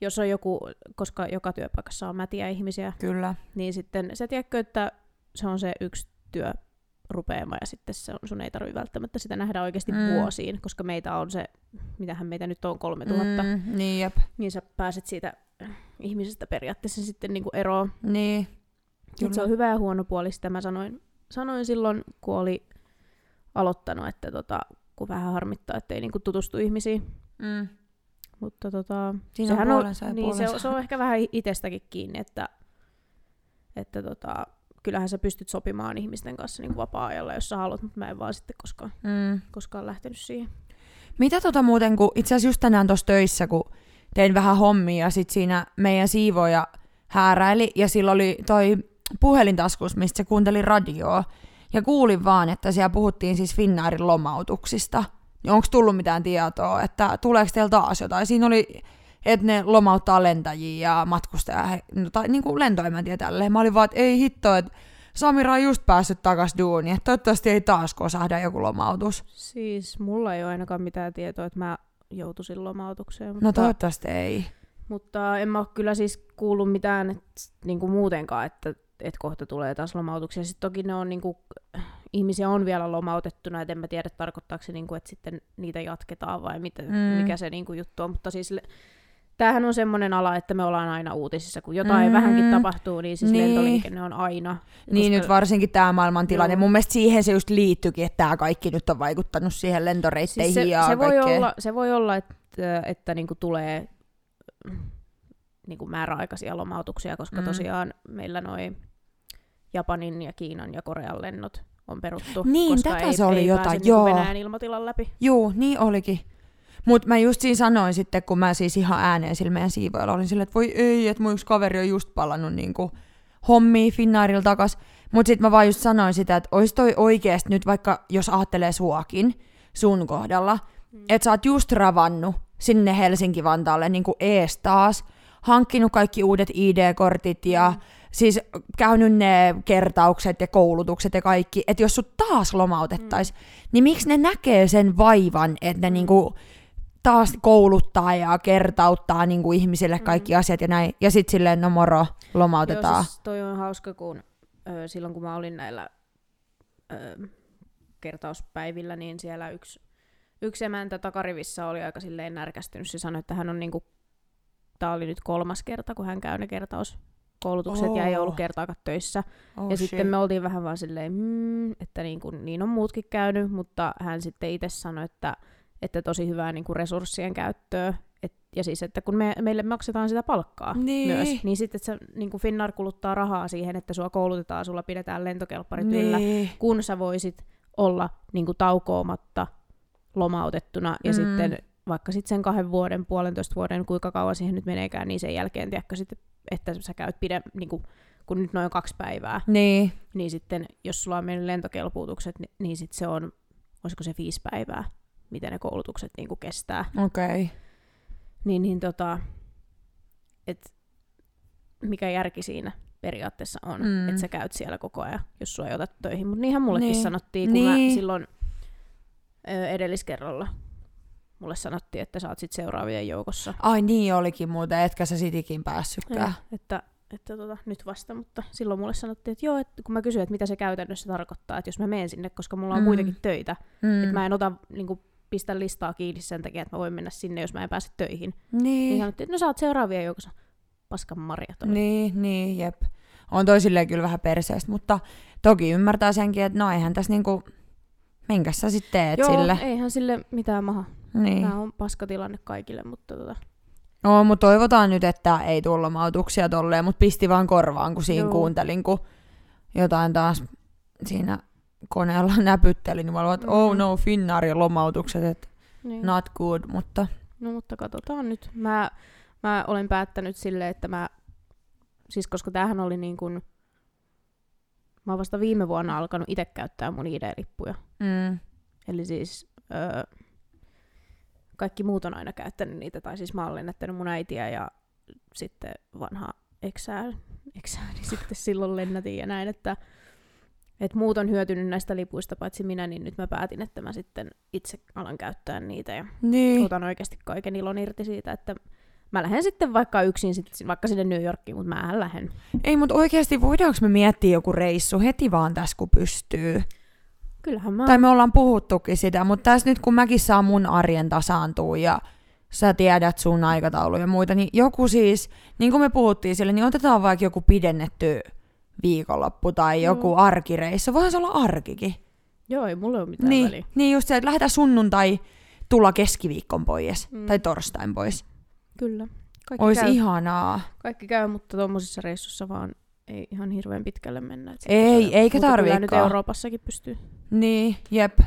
jos on joku, koska joka työpaikassa on mätiä ihmisiä, Kyllä. niin sitten se tiedätkö, että se on se yksi työ rupeama ja sitten se on, sun ei tarvitse välttämättä sitä nähdä oikeasti Mm. vuosiin, koska meitä on se, mitähän meitä nyt on 3000, mm. Niin jep. niin sä pääset siitä ihmisestä periaatteessa sitten niinku eroon. Niin. Et se on hyvä ja huono puoli, sitä mä sanoin, sanoin silloin, kun oli aloittanut, että tota, kun vähän harmittaa, että ei niinku tutustu ihmisiin. Mm. Mutta tota, Siinä on sehän puolensa ja niin, se, on, se on ehkä vähän itsestäkin kiinni, että, että tota, kyllähän sä pystyt sopimaan ihmisten kanssa niin vapaa-ajalla, jos sä haluat, mutta mä en vaan sitten koskaan, Mm. koskaan lähtenyt siihen. Mitä tota muuten, kun itse asiassa just tänään tuossa töissä, kun tein vähän hommia ja sit siinä meidän siivoja hääräili ja sillä oli toi puhelintaskus, mistä se kuunteli radioa. Ja kuulin vaan, että siellä puhuttiin siis Finnairin lomautuksista. onko tullut mitään tietoa, että tuleeko teillä taas jotain? Siinä oli, että ne lomauttaa lentäjiä ja matkustajia, no, tai niin kuin lentoemäntiä tälleen. Mä olin vaan, että ei hitto, että Samira on just päässyt takas duuniin, että toivottavasti ei taas kosahda joku lomautus. Siis mulla ei ole ainakaan mitään tietoa, että mä joutuisin lomautukseen. Mutta, No toivottavasti ei. mutta en mä ole kyllä siis kuullut mitään et, niin kuin muutenkaan, että, että kohta tulee taas lomautuksia. Sitten toki ne on niin kuin, ihmisiä on vielä lomautettuna, et en mä tiedä tarkoittaako se, niin kuin, että sitten niitä jatketaan vai mitä, Mm. mikä se niin kuin, juttu on. Mutta siis tämähän on semmoinen ala, että me ollaan aina uutisissa. Kun jotain Mm. mm. vähänkin tapahtuu, niin siis Niin. lentoliikenne on aina. Niin nyt varsinkin tämä maailman tilanne. Joo. Mun mielestä siihen se just liittyykin, että tämä kaikki nyt on vaikuttanut siihen lentoreitteihin Siis se, ja se, voi olla, se voi olla, että, että niinku tulee niinku määräaikaisia lomautuksia, koska Mm. mm. tosiaan meillä noin Japanin ja Kiinan ja Korean lennot on peruttu, Niin, koska tätä ei, se oli ei jotain, niinku joo. Venäjän ilmatilan läpi. Juu, niin olikin. Mutta mä just siinä sanoin sitten, kun mä siis ihan ääneen sillä meidän siivoilla olin silleen, että voi ei, että mun yksi kaveri on just palannut niinku hommia Finnairilla takas. Mutta sitten mä vaan just sanoin sitä, että ois toi oikeasti nyt vaikka, jos ajattelee suakin sun kohdalla, mm. että sä oot just ravannut sinne Helsinki-Vantaalle niinku ees taas, hankkinut kaikki uudet ID-kortit ja mm. siis käynyt ne kertaukset ja koulutukset ja kaikki, että jos sut taas lomautettaisiin, mm. niin miksi ne näkee sen vaivan, että ne niinku taas kouluttaa ja kertauttaa niinku ihmisille kaikki mm. asiat ja näin, ja sitten silleen, no moro, lomautetaan. Joo, siis toi on hauska, kun ö, silloin kun mä olin näillä ö, kertauspäivillä, niin siellä yksi, yksi emäntä takarivissä oli aika silleen närkästynyt. Se sanoi, että hän on niinku, tää oli nyt kolmas kerta, kun hän käy ne kertauskoulutukset oh. ja ei Oh. ollut kertaakaan töissä. oh, ja shit. sitten me oltiin vähän vaan silleen, mm, että niin, kuin, niin on muutkin käynyt, mutta hän sitten itse sanoi, että, että tosi hyvää niin kuin resurssien käyttöä. Et, ja siis, että kun me, meille maksetaan sitä palkkaa Niin. myös, niin sitten että se, niin kuin Finnair kuluttaa rahaa siihen, että sua koulutetaan, sulla pidetään lentokelpparit yllä, niin. kun sä voisit olla niin kuin taukoomatta lomautettuna ja Mm. mm. sitten vaikka sitten sen kahden vuoden, puolentoista vuoden, kuinka kauan siihen nyt meneekään, niin sen jälkeen, tiedätkö, sitten, että sä käyt pide, niin kuin, kun nyt noin kaksi päivää, Niin. niin sitten jos sulla on mennyt lentokelpuutukset, niin, niin sitten se on, olisiko se viisi päivää, miten ne koulutukset niin kuin kestää. Okei. Okay. Niin, niin tota, et mikä järki siinä periaatteessa on, Mm. että sä käyt siellä koko ajan, jos sua ei ota töihin. Mutta niinhän mullekin Niin. niin. sanottiin, kun Niin. niin. mä silloin ö, edelliskerralla mulle sanottiin, että sä oot sit seuraavien joukossa. Ai niin olikin muuten, etkä sä sitikin päässytkään. Ja, että että tota, nyt vasta, mutta silloin mulle sanottiin, että joo, että kun mä kysyin, että mitä se käytännössä tarkoittaa, että jos mä menen sinne, koska mulla on Mm. kuitenkin töitä, mm. että mä en ota, niin kuin, pistä listaa kiinni sen takia, että mä voin mennä sinne, jos mä en pääse töihin. Niin Niin. sanottiin, että no sä oot seuraavien joukossa. Paskan Maria toi. Niin, niin, jep. On toi silleen kyllä vähän perseestä, mutta toki ymmärtää senkin, että no eihän tässä niinku, minkä sä sitten teet Joo, sille. eihän sille mitään maha. Niin. Tämä on paska tilanne kaikille, mutta tota, No, mutta toivotaan nyt, että ei tule lomautuksia tolleen, mutta pisti vaan korvaan, kun siinä Joo. kuuntelin, kun jotain taas siinä koneella [laughs] näpytteli, niin mä olin, että oh Mm. no, Finnaarin lomautukset, että niin. not good, mutta No mutta katsotaan nyt. Mä, mä olen päättänyt silleen, että mä, siis koska tämähän oli niin kuin, mä oon vasta viime vuonna alkanut itse käyttää mun ID-lippuja. mm, Eli siis öö, kaikki muut on aina käyttänyt niitä, tai siis mä olen lennättänyt mun äitiä ja sitten vanha eksää, eksää niin sitten silloin lennätin ja näin, että et muut on hyötynyt näistä lipuista, paitsi minä, niin nyt mä päätin, että mä sitten itse alan käyttää niitä ja niin. otan oikeasti kaiken ilon irti siitä, että mä lähden sitten vaikka yksin, sit, vaikka sinne New Yorkiin, mutta mä lähden. Ei, mutta oikeasti voidaanko me miettiä joku reissu heti vaan tässä, kun pystyy? Kyllähän mä... Tai me ollaan puhuttukin sitä, mutta tässä nyt kun mäkin saan mun arjen tasaantua ja sä tiedät sun aikataulu ja muita, niin joku siis, niin kuin me puhuttiin sille, niin otetaan vaikka joku pidennetty viikonloppu tai Joo. joku arkireissa. Voihan se olla arkikin. Joo, ei mulla ole mitään väliä. Niin, niin just se, että lähdetään sunnuntai tulla keskiviikkon pois Mm. tai torstain pois. Kyllä. Kaikki Olisi käy, ihanaa. kaikki käy, mutta tuommoisissa reissussa vaan ei ihan hirveän pitkälle mennä. Ei, eikä tarviikaan. nyt Euroopassakin pystyy. Niin, jep.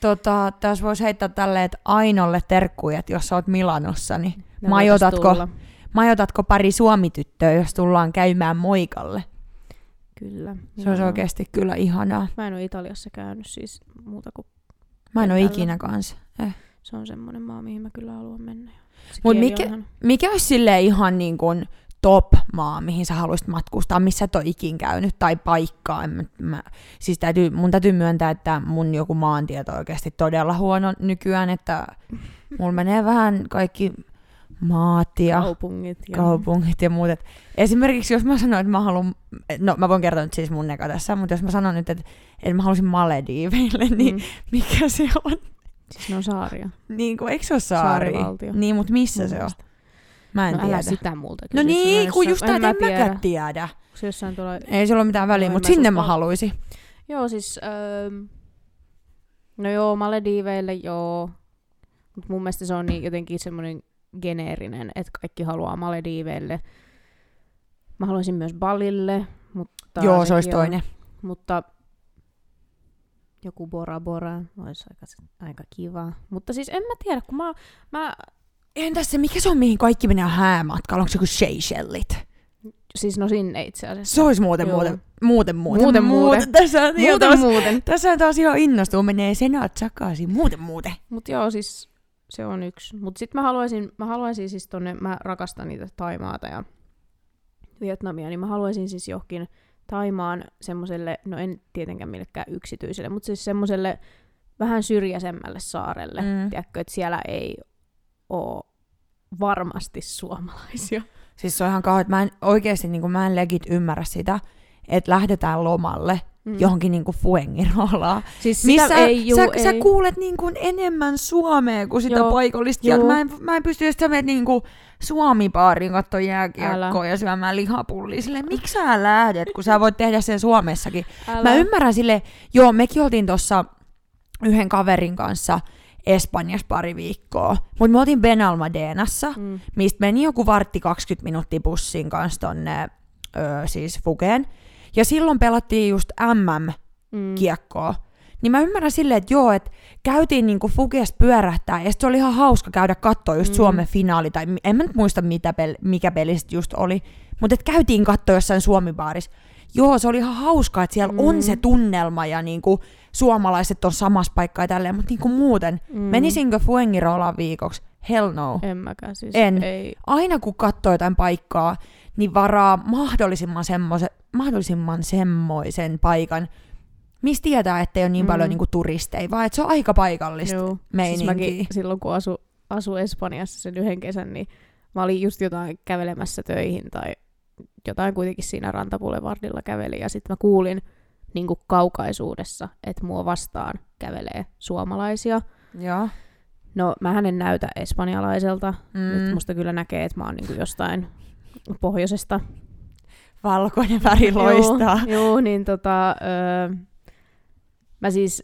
Tota, tässä voisi heittää tälleen, että Ainolle terkkuja, että jos sä oot Milanossa, niin voitais tulla. majoitatko pari suomityttöä, jos tullaan käymään moikalle? Kyllä. Se olisi Joo. oikeasti kyllä ihanaa. Mä en ole Italiassa käynyt siis muuta kuin Mä en ole ikinä kanssa. Eh. Se on semmoinen maa, mihin mä kyllä haluan mennä. Se Mut kieli mikä- on ihana. Mikä olisi silleen ihan niin kuin top-maa, mihin sä haluaisit matkustaa, missä et ole ikin käynyt, tai paikkaa. Mä, mä, siis täytyy, mun täytyy myöntää, että mun joku maantieto on oikeasti todella huono nykyään, että [laughs] mulla menee vähän kaikki maat ja Kaupungit. Ja... kaupungit ja muut. Et esimerkiksi jos mä sanon, että mä haluan, no mä voin kertoa nyt siis mun neka tässä, mutta jos mä sanon nyt, että, että mä haluaisin Malediiveille, [laughs] niin Mm. mikä se on? Siis ne on saaria. Niin kuin, eikö se ole saari? Saarivaltio. Niin, mutta missä Mun se on? Mä en no tiedä. älä sitä multa No kysy, on niin, kun just tää, en, mä mäkään tiedä. Se jossain tuolla... Ei sillä ole mitään väliä, No, mutta sinne mä haluaisin. Joo, siis... Öö... No joo, Malediiveille joo. Mutta mun mielestä se on niin jotenkin semmoinen geneerinen, että kaikki haluaa Malediiveille. Mä haluaisin myös Balille, mutta... Joo, se olisi on- toinen. Mutta joku Bora Bora olisi aika, aika kiva. Mutta siis en mä tiedä, kun mä, mä Entäs se, mikä se on, mihin kaikki menee häämatkalla? Onko se joku Seychellit? siis no sinne itse asiassa. Se olisi muuten, Joo. muuten, muuten, muuten, Muuten, muuten. [laughs] Tässä Muuten taas, muuten. tässä on taas ihan innostuu, menee senat sakaisin, muuten, muuten. Mutta joo, siis se on yksi. Mutta sitten mä haluaisin, mä haluaisin siis tonne, mä rakastan niitä Taimaata ja Vietnamia, niin mä haluaisin siis johonkin Taimaan semmoiselle, no en tietenkään millekään yksityiselle, mutta siis semmoiselle vähän syrjäisemmälle saarelle. Mm. Tiedätkö, että siellä ei ole varmasti suomalaisia. Siis se on ihan kauhean, että mä en oikeasti niin mä en legit ymmärrä sitä, että lähdetään lomalle Mm. johonkin niin kuin Fuengirolaan. Siis Missä ei, juu, sä, ei. sä kuulet niin kuin enemmän suomea kuin sitä Joo, paikallista. kieltä. Mä en, mä en pysty edes sä menet niin kuin Suomi-baariin katsoa jääkiekkoa ja syömään lihapullia. Silleen, miksi sä lähdet, kun sä voit tehdä sen Suomessakin? Älä. Mä ymmärrän sille, joo, mekin oltiin tuossa yhden kaverin kanssa Espanjassa pari viikkoa, mutta me oltiin Benalmadeenassa, Mm. mistä meni joku vartti 20 minuuttia bussin kanssa tonne öö, siis Fugeen. Ja silloin pelattiin just MM-kiekkoa. Mm. Niin mä ymmärrän silleen, että joo, että käytiin niinku Fugesta pyörähtää, ja se oli ihan hauska käydä katsoa just Mm. Suomen finaali, tai en mä nyt muista mitä pel- mikä peli just oli, mutta että käytiin katsoa jossain Suomi-baarissa. Joo, se oli ihan hauskaa, että siellä mm. on se tunnelma, ja niinku suomalaiset on samassa paikkaa ja tälleen, mutta niinku muuten, mm. menisinkö Fuengirolaan viikoksi? Hell no. En mäkään siis. En. Ei. aina kun katsoo jotain paikkaa, niin varaa mahdollisimman, semmoise, mahdollisimman semmoisen paikan, mistä tietää, ettei ole niin Mm. paljon niinku turisteja, vaan että se on aika paikallista Joo. Siis meininkiä. mäkin silloin, kun asu, asu Espanjassa sen yhden kesän, niin mä olin just jotain kävelemässä töihin tai jotain kuitenkin siinä rantapulevardilla kävelin ja sitten mä kuulin niin kuin kaukaisuudessa, että mua vastaan kävelee suomalaisia. Joo. No, mä en näytä espanjalaiselta. Mm. Nyt musta kyllä näkee, että mä oon niin kuin jostain pohjoisesta. Valkoinen väri loistaa. Joo, joo niin tota, öö, mä siis,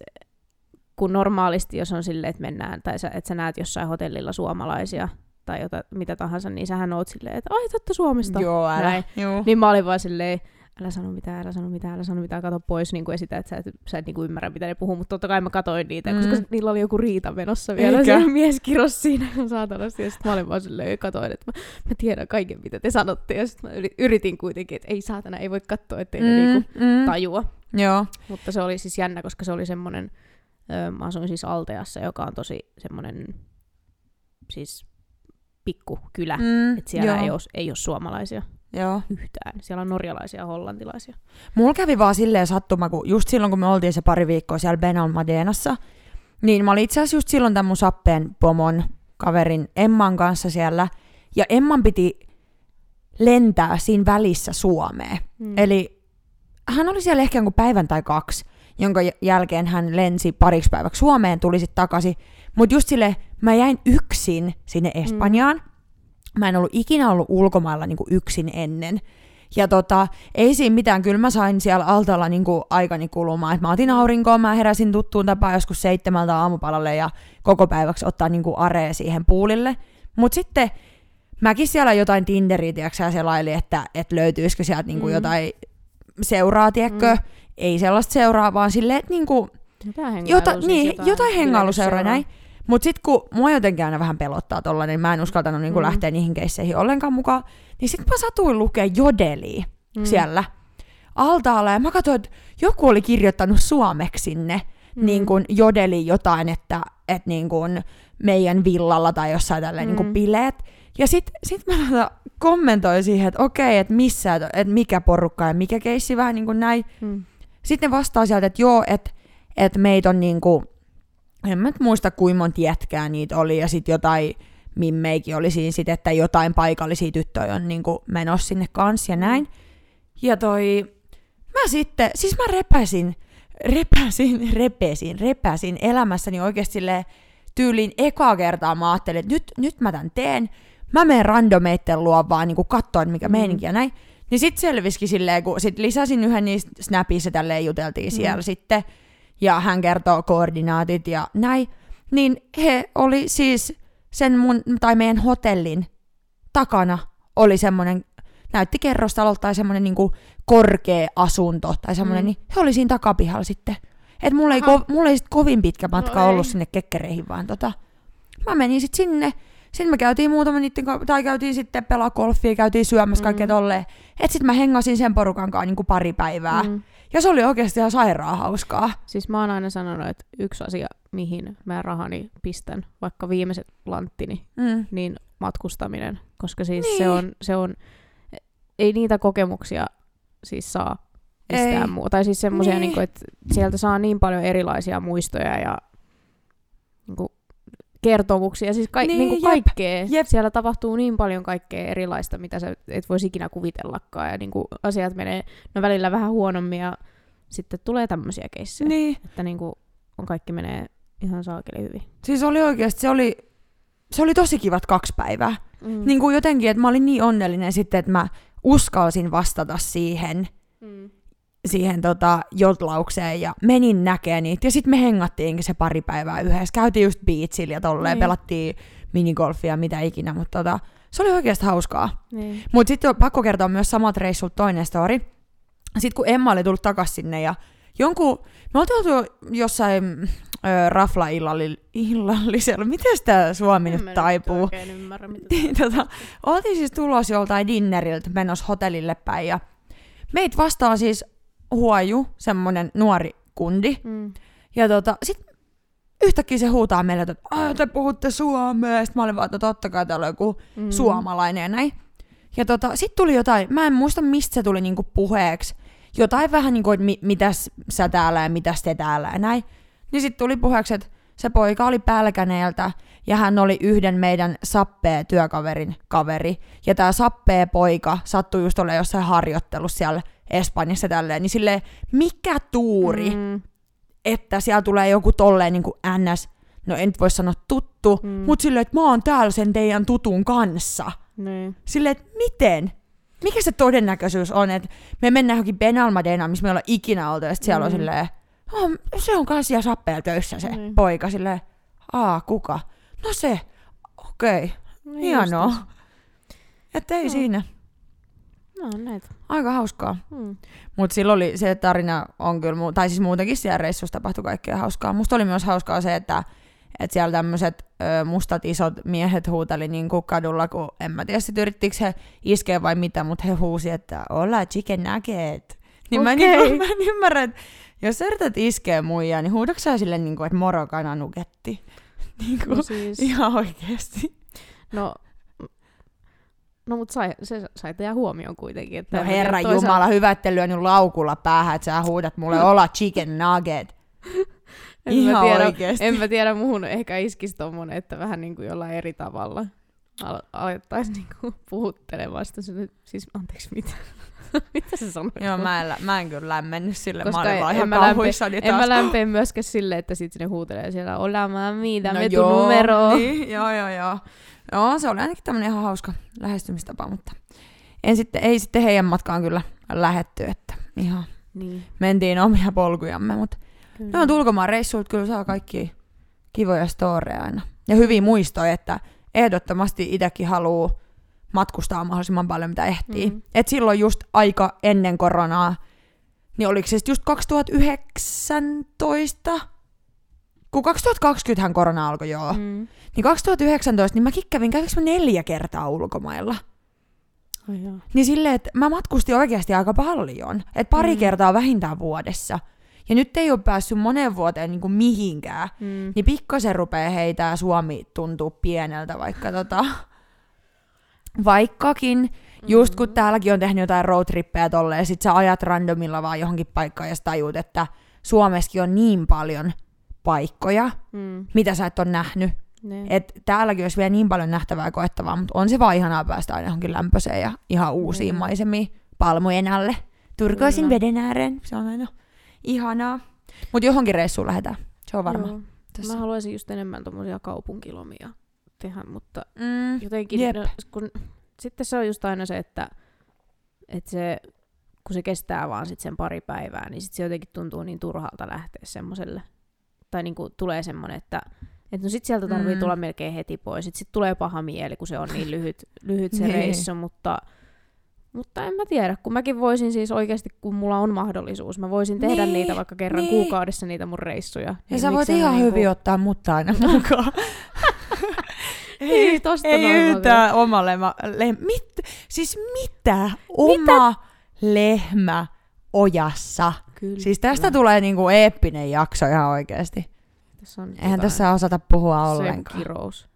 kun normaalisti jos on silleen, että mennään, tai sä, että sä näet jossain hotellilla suomalaisia, tai jota, mitä tahansa, niin sähän oot silleen, että ai totta Suomesta. Joo, älä. Näin. Joo. Niin mä olin vaan silleen, älä sano mitään, älä sano mitään, älä sano mitään, kato pois niin kuin esitä, että sä et, sä et niin kuin ymmärrä, mitä ne puhuu, mutta totta kai mä katoin niitä, Mm. koska niillä oli joku riita menossa vielä, Eikä? se mies kiros siinä [laughs] saatanasti, ja sitten mä olin vaan silleen, katoin, että mä, mä tiedän kaiken, mitä te sanotte, ja sitten mä yri- yritin kuitenkin, että ei saatana, ei voi katsoa, ettei mm. ne niinku mm. tajua. Joo. Mutta se oli siis jännä, koska se oli semmoinen, ö, mä asuin siis Alteassa, joka on tosi semmoinen, siis pikkukylä, Mm. että siellä Joo. ei ole, ei ole suomalaisia Joo. yhtään. Siellä on norjalaisia ja hollantilaisia. Mulla kävi vaan silleen sattuma, kun just silloin kun me oltiin se pari viikkoa siellä Benalmadeenassa, niin mä olin itse asiassa just silloin tämän mun sappeen pomon kaverin Emman kanssa siellä, ja Emman piti lentää siinä välissä Suomeen. Mm. Eli hän oli siellä ehkä jonkun päivän tai kaksi, jonka jälkeen hän lensi pariksi päiväksi Suomeen, tuli sitten takaisin. Mutta just sille, mä jäin yksin sinne Espanjaan. Mm. Mä en ollut ikinä ollut ulkomailla niinku yksin ennen. Ja tota, ei siinä mitään, kyllä mä sain siellä altalla niinku aikani kulumaan. Et mä otin aurinkoon, mä heräsin tuttuun tapaan joskus seitsemältä aamupalalle ja koko päiväksi ottaa niinku aree siihen puulille. Mut sitten mäkin siellä jotain Tinderiä, tiedätkö, selaili, että, että löytyisikö sieltä niinku Mm. jotain seuraa, tiedätkö? Mm. Ei sellaista seuraa, vaan silleen, että niinku, Jotain hengailu, jota, niin, jotain, jotain hengailuseuraa näin. Mutta sitten kun mua jotenkin aina vähän pelottaa tolla, niin mä en uskaltanut niinku Mm. lähteä niihin keisseihin ollenkaan mukaan. Niin sitten mä satuin lukea jodeliin Mm. siellä altaalla ja mä katsoin, että joku oli kirjoittanut suomeksi sinne. mm. niin kuin jodeli jotain, että, että niin kuin meidän villalla tai jossain tälleen mm. niin kuin bileet. Ja sitten sit mä tota kommentoin siihen, että okei, että missä, että mikä porukka ja mikä keissi vähän niin kuin näin. Mm. Sitten ne vastaa sieltä, että joo, että, että meitä on niin kuin, en mä muista kuinka monta jätkää niitä oli, ja sitten jotain mimmeikin oli siinä sit, että jotain paikallisia tyttöjä on niin menossa sinne kanssa ja näin. Ja toi, mä sitten, siis mä repäsin, repäsin, repesin, repäsin elämässäni oikeasti silleen, tyyliin ekaa kertaa mä ajattelin, että nyt, nyt mä tän teen, mä menen randomeitten luo vaan niin katsoin mikä mm. meininki ja näin. Niin sit selvisikin silleen, kun sit lisäsin yhden niistä snapissa tälleen juteltiin mm. siellä sitten, ja hän kertoo koordinaatit ja näin, niin he oli siis sen mun, tai meidän hotellin takana oli semmoinen, näytti kerrostalolta tai semmoinen niinku korkea asunto tai semmoinen, mm. niin he oli siinä takapihalla sitten. Et mulla ei, ko- mulla ei sit kovin pitkä matka no ollut ei. sinne kekkereihin, vaan tota, mä menin sitten sinne, sitten me käytiin muutama niitten, tai käytiin sitten pelaa golfia, käytiin syömässä mm. kaikkea tolleen. Et sitten mä hengasin sen porukan kanssa niin kuin pari päivää. Mm. Ja se oli oikeasti ihan sairaan hauskaa. Siis mä oon aina sanonut, että yksi asia, mihin mä rahani pistän, vaikka viimeiset lanttini, mm. niin matkustaminen. Koska siis niin. se, on, se on, ei niitä kokemuksia siis saa mistään muuta. Tai siis semmoisia, niin. niin kuin, että sieltä saa niin paljon erilaisia muistoja ja niin kuin, kertomuksia, siis ka- niin, niin kuin jep, kaikkea. Jep. Siellä tapahtuu niin paljon kaikkea erilaista, mitä sä et voisi ikinä kuvitellakaan. Ja niin kuin asiat menee no välillä vähän huonommin ja sitten tulee tämmöisiä keissejä. Niin. Että niin kuin on kaikki menee ihan saakeli hyvin. Siis oli oikeasti, se oli, se oli tosi kivat kaksi päivää. Mm. Niin kuin jotenkin, että mä olin niin onnellinen sitten, että mä uskalsin vastata siihen. Mm siihen tota, jotlaukseen ja menin näkee niitä. Ja sitten me hengattiinkin se pari päivää yhdessä. Käytiin just beachillä ja tolleen, niin. pelattiin minigolfia, mitä ikinä, mutta tota, se oli oikeasti hauskaa. Niin. Mutta sitten pakko kertoa myös samat reissut toinen story. Sitten kun Emma oli tullut takaisin sinne ja jonkun, me oltiin oltu jossain ö, rafla-illallisella, miten sitä suomi nyt taipuu? Ymmärrä, mitä tota, oltiin siis tulos joltain dinneriltä menossa hotellille päin ja meitä vastaan siis huoju, semmonen nuori kundi. Mm. Ja tota, sit yhtäkkiä se huutaa meille, että te puhutte suomea. Sitten mä olin vaan, että totta kai täällä on joku mm. suomalainen ja näin. Ja tota, sit tuli jotain, mä en muista mistä se tuli niinku puheeksi. Jotain vähän niinku, että mi- mitäs sä täällä ja mitäs te täällä ja näin. Niin sit tuli puheeksi, että se poika oli Pälkäneeltä ja hän oli yhden meidän sappee työkaverin kaveri. Ja tämä sappee poika sattui just olemaan jossain harjoittelussa siellä Espanjassa tälleen, niin sille mikä tuuri, mm. että siellä tulee joku tolleen niin kuin NS, no en voi sanoa tuttu, mm. mutta silleen, että mä oon täällä sen teidän tutun kanssa. Niin. Silleen, että miten? Mikä se todennäköisyys on, että me mennään johonkin Benalmadena, missä me ollaan ikinä oltu, ja siellä mm. on silleen, oh, se on kans siellä sappeella töissä se mm. poika, silleen, aa, kuka? No se, okei, okay. no hienoa. Että ei no. siinä. No näitä. Aika hauskaa. Hmm. Mutta silloin oli, se tarina on kyllä, tai siis muutenkin siellä reissussa tapahtui kaikkea hauskaa. Musta oli myös hauskaa se, että että siellä tämmöiset mustat isot miehet huuteli niin kuin kadulla, kun en mä tiedä sitten yrittikö he iskeä vai mitä, mutta he huusi, että olla chicken nugget. Niin okay. mä, en, niin, mä en ymmärrä, että jos sä yrität iskeä muijaa, niin huudatko sä sille, niin kuin, että moro kana nugetti? [laughs] Niin kuin, no siis... Ihan oikeesti. No No mutta sai, se sai teidän huomioon kuitenkin. Että no herra toisaalta... jumala, hyvä, että lyönyt laukulla päähän, että sä huudat mulle olla chicken nugget. [laughs] en Ihan mä tiedä, oikeesti. En mä tiedä, muuhun ehkä iskisi tommonen, että vähän niin kuin jollain eri tavalla alettaisiin niin kuin puhuttelemaan sitä. Siis anteeksi, mitä? [laughs] Mitä se sanoi? Joo, mä en, mä en kyllä lämmennyt sille. Koska mä olin vaan ihan taas. En mä lämpeen myöskään sille, että sitten ne huutelee siellä, olla mä mitä, no me numero. Niin, joo, joo, joo. Joo, se oli ainakin tämmöinen ihan hauska lähestymistapa, mutta en sitten, ei sitten heidän matkaan kyllä lähetty, että ihan niin. mentiin omia polkujamme, mutta kyllä. no, ulkomaan reissuilta kyllä saa kaikki kivoja storeja aina. Ja hyviä muistoja, että ehdottomasti itsekin haluaa matkustaa mahdollisimman paljon, mitä ehtii. Mm. Et silloin just aika ennen koronaa, niin oliko se just 2019? Kun 2020 hän korona alkoi, joo. Mm. Niin 2019, niin mäkin kävin, kävinkö mä neljä kertaa ulkomailla. Oh, joo. Niin silleen, että mä matkustin oikeasti aika paljon. Että pari mm. kertaa vähintään vuodessa. Ja nyt ei ole päässyt moneen vuoteen niin kuin mihinkään. Mm. Niin pikkasen rupeaa heitä ja Suomi tuntuu pieneltä, vaikka tota... Vaikkakin, just kun täälläkin on tehnyt jotain roadtrippejä tolleen, sit sä ajat randomilla vaan johonkin paikkaan ja sä tajut, että Suomessakin on niin paljon paikkoja, Mm. mitä sä et ole nähnyt. Ne. Et täälläkin olisi vielä niin paljon nähtävää ja koettavaa, mutta on se vaan ihanaa päästä aina johonkin lämpöiseen ja ihan uusiin Mm. maisemiin palmujen alle. Turkoisin Kyllä. veden ääreen. Se on aina ihanaa. Mutta johonkin reissuun lähdetään. Se on varma. Joo. Tässä. Mä haluaisin just enemmän tommosia kaupunkilomia tehdä, mutta Mm, jotenkin, Jep. no, kun, sitten se on just aina se, että, että se, kun se kestää vaan sit sen pari päivää, niin sit se jotenkin tuntuu niin turhalta lähteä semmoselle. Tai niinku tulee semmonen, että et no sit sieltä tarvii Mm. tulla melkein heti pois. Sit, sit tulee paha mieli, kun se on niin lyhyt, lyhyt se Niin. reissu, mutta, mutta en mä tiedä, kun mäkin voisin siis oikeasti, kun mulla on mahdollisuus, mä voisin tehdä Niin, niitä vaikka kerran niin. kuukaudessa niitä mun reissuja. ja Niin sä voit ihan niinku- hyvin ottaa muttaa aina [laughs] mukaan. [laughs] Ei, tosta ei yhtään oma lehmä. Le, mit, siis mitä? Oma lehmä ojassa. Kyllä. Siis tästä tulee niinku eeppinen jakso ihan oikeesti. Tässä on Eihän jotain- tässä osata puhua se ollenkaan. kirous.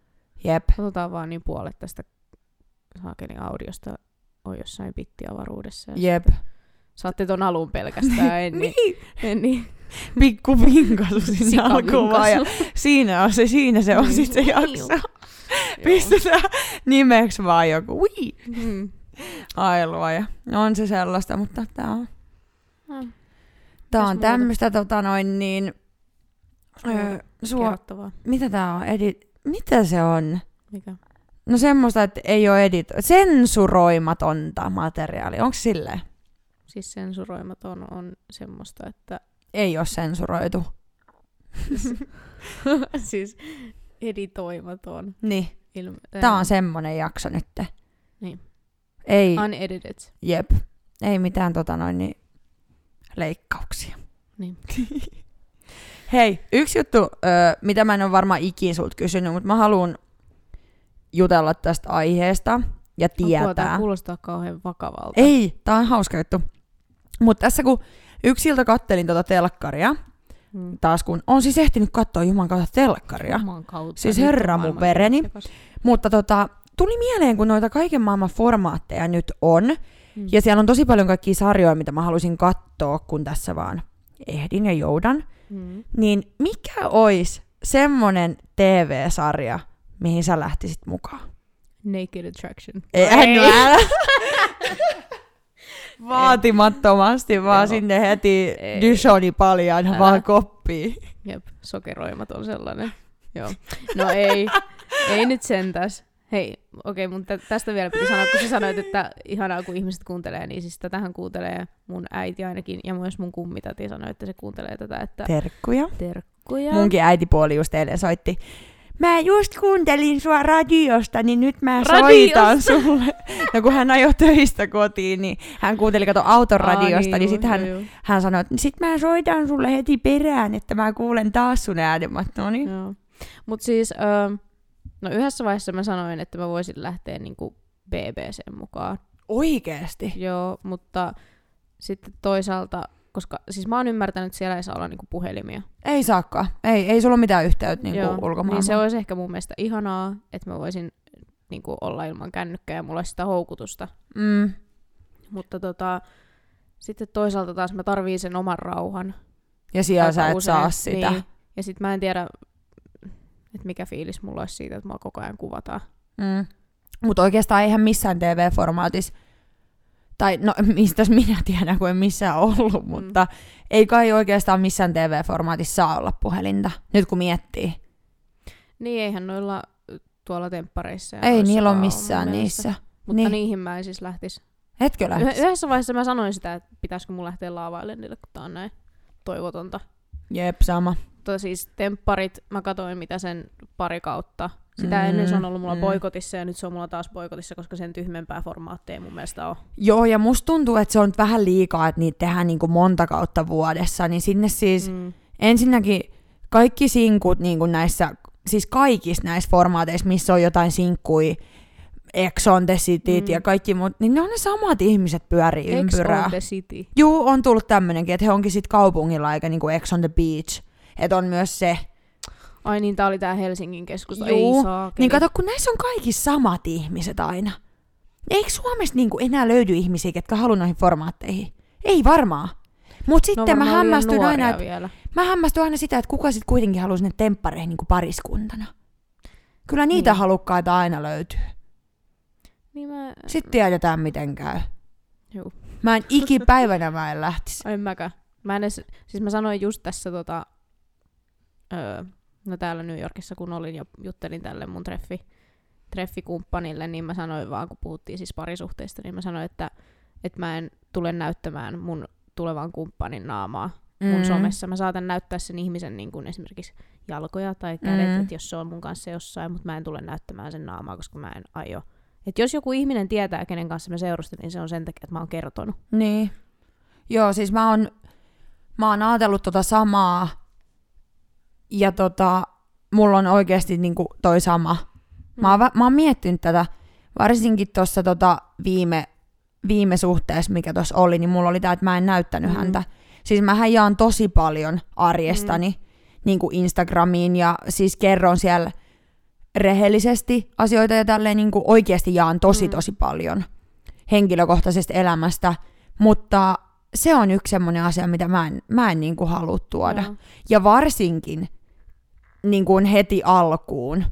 Jep. Otetaan vaan niin puolet tästä saakelin audiosta on jossain bittiavaruudessa. Jep. Saatte ton alun pelkästään, [laughs] en niin. Niin. En niin. Pikku vinkasu sinne alkuun. Ja siinä on se, siinä se on Niin. sitten se jakso. Joo. [laughs] Pistetään nimeksi vaan joku. Mm. Ailua ja on se sellaista, mutta tää on, Ah, tää Mitäs on tämmöistä tota noin niin, öö, sua, mitä tää on, edit, mitä se on? Mikä? No semmoista, että ei ole edit, sensuroimatonta materiaalia, onko silleen? Siis sensuroimaton on semmoista, että Ei ole sensuroitu. [laughs] siis editoimaton. Niin, Ilme- tää on semmonen jakso nyt. Niin. Ei, Unedited. jep, ei mitään tota noin niin, leikkauksia. Niin. [laughs] Hei, yksi juttu, mitä mä en ole varmaan ikin sulta kysynyt, mutta mä haluan jutella tästä aiheesta ja Apua, tietää. tää kuulostaa kauhean vakavalta. Ei, tää on hauska juttu. Mutta tässä kun yksi ilta kattelin tota telkkaria, Mm. taas kun on siis ehtinyt katsoa Juman kautta telkkaria, Juman kautta. Siis herra mun sekas. mutta tota, tuli mieleen, kun noita kaiken maailman formaatteja nyt on, Mm. ja siellä on tosi paljon kaikkia sarjoja, mitä mä halusin katsoa, kun tässä vaan ehdin ja joudan, Mm. niin mikä olisi semmonen TV-sarja, mihin sä lähtisit mukaan? Naked Attraction. Ei, [laughs] Ei. älä. Vaatimattomasti vaan Joo. sinne heti Ei. Dishoni paljaan Älä. vaan koppiin. Jep, sokeroimaton sellainen. Joo. No ei, ei nyt sentäs. Hei, okei, mun tä- tästä vielä piti sanoa, kun sä sanoit, että ihanaa kun ihmiset kuuntelee, niin siis tätähän kuuntelee mun äiti ainakin, ja myös mun kummitati sanoi, että se kuuntelee tätä, että Terkkuja. terkkuja. Munkin äitipuoli just eilen soitti. Mä just kuuntelin sua radiosta, niin nyt mä soitan Radiosta? sulle. [laughs] No kun hän ajoi töistä kotiin, niin hän kuunteli kato auton Aa, radiosta, niin juu, sitten hän, hän sanoi, että sit mä soitan sulle heti perään, että mä kuulen taas sun äänen. No niin. joo. Mut siis, ö, no yhdessä vaiheessa mä sanoin, että mä voisin lähteä niinku BBC mukaan. Oikeesti? Joo, mutta sitten toisaalta, koska siis mä oon ymmärtänyt, että siellä ei saa olla niinku puhelimia. Ei saakka. Ei, ei sulla ole mitään yhteyttä niin Joo, ulkomaailmaan. niin se olisi ehkä mun mielestä ihanaa, että mä voisin niin kuin, olla ilman kännykkää ja mulla olisi sitä houkutusta. Mm. Mutta tota, sitten toisaalta taas mä tarviin sen oman rauhan. Ja siellä aika sä et usein. saa sitä. Niin. Ja sitten mä en tiedä, että mikä fiilis mulla olisi siitä, että mua koko ajan kuvataan. Mm. Mutta oikeastaan eihän missään TV-formaatissa, tai no [laughs] mistä minä tiedän, kun en missään ollut, Mm. mutta ei kai oikeastaan missään TV-formaatissa saa olla puhelinta, nyt kun miettii. Niin eihän noilla tuolla temppareissa. ei niillä ole missään niissä. Mutta Niin. niihin mä en siis lähtisi. Etkö lähtisi? yhdessä vaiheessa mä sanoin sitä, että pitäisikö mun lähteä laavaille niille, kun tää on näin toivotonta. Jep, sama. Mutta siis tempparit, mä katsoin mitä sen pari kautta. Sitä Mm, ennen se on ollut mulla mm. boikotissa ja nyt se on mulla taas boikotissa, koska sen tyhmempää formaattia ei mun mielestä ole. Joo, ja musta tuntuu, että se on vähän liikaa, että niitä tehdään niinku monta kautta vuodessa, niin sinne siis Mm. ensinnäkin kaikki sinkut niin kuin näissä, siis kaikissa näissä formaateissa, missä on jotain sinkkui, Ex on the Cityt Mm. ja kaikki muut, niin ne on ne samat ihmiset pyörii Ex ympyrää. on the city. Juu, on tullut tämmönenkin, että he onkin sit kaupungilla eikä niinku Ex on the Beach. Että on myös se. Ai niin, tää oli tää Helsingin keskusta. Juu. Ei saa. Niin kato, kun näissä on kaikki samat ihmiset aina. Eikö Suomesta niinku enää löydy ihmisiä, ketkä haluaa noihin formaatteihin? Ei varmaan. Mut sitten mä hämmästyn aina, että vielä. Mä hämmästyn aina sitä, että kuka sitten kuitenkin haluaa sinne temppareihin niin pariskuntana. Kyllä niitä Niin. halukkaita aina löytyy. Niin mä... Sitten tiedetään, miten käy. Juu. Mä en ikipäivänä mä en lähtisi. En mäkään. Mä en edes, siis mä sanoin just tässä tota, öö, no täällä New Yorkissa, kun olin ja juttelin tälle mun treffi, treffikumppanille, niin mä sanoin vaan, kun puhuttiin siis parisuhteista, niin mä sanoin, että, että mä en tule näyttämään mun tulevan kumppanin naamaa mun Mm. somessa. Mä saatan näyttää sen ihmisen niin kuin esimerkiksi jalkoja tai kädet, Mm. että jos se on mun kanssa jossain, mutta mä en tule näyttämään sen naamaa, koska mä en aio. Et jos joku ihminen tietää, kenen kanssa mä seurustelin, niin se on sen takia, että mä oon kertonut. Niin. Joo, siis mä oon, mä oon ajatellut tota samaa. Ja tota, mulla on oikeasti niinku toi sama. Mä oon, mä oon miettinyt tätä, varsinkin tuossa tota viime, viime suhteessa, mikä tuossa oli, niin mulla oli tää, että mä en näyttänyt Mm. häntä. Siis mähän jaan tosi paljon arjestani mm. niin kuin Instagramiin ja siis kerron siellä rehellisesti asioita ja tälleen niin kuin oikeasti jaan tosi Mm. tosi paljon henkilökohtaisesta elämästä, mutta se on yksi semmoinen asia, mitä mä en, mä en niin kuin halua tuoda. Joo. Ja varsinkin niin kuin heti alkuun.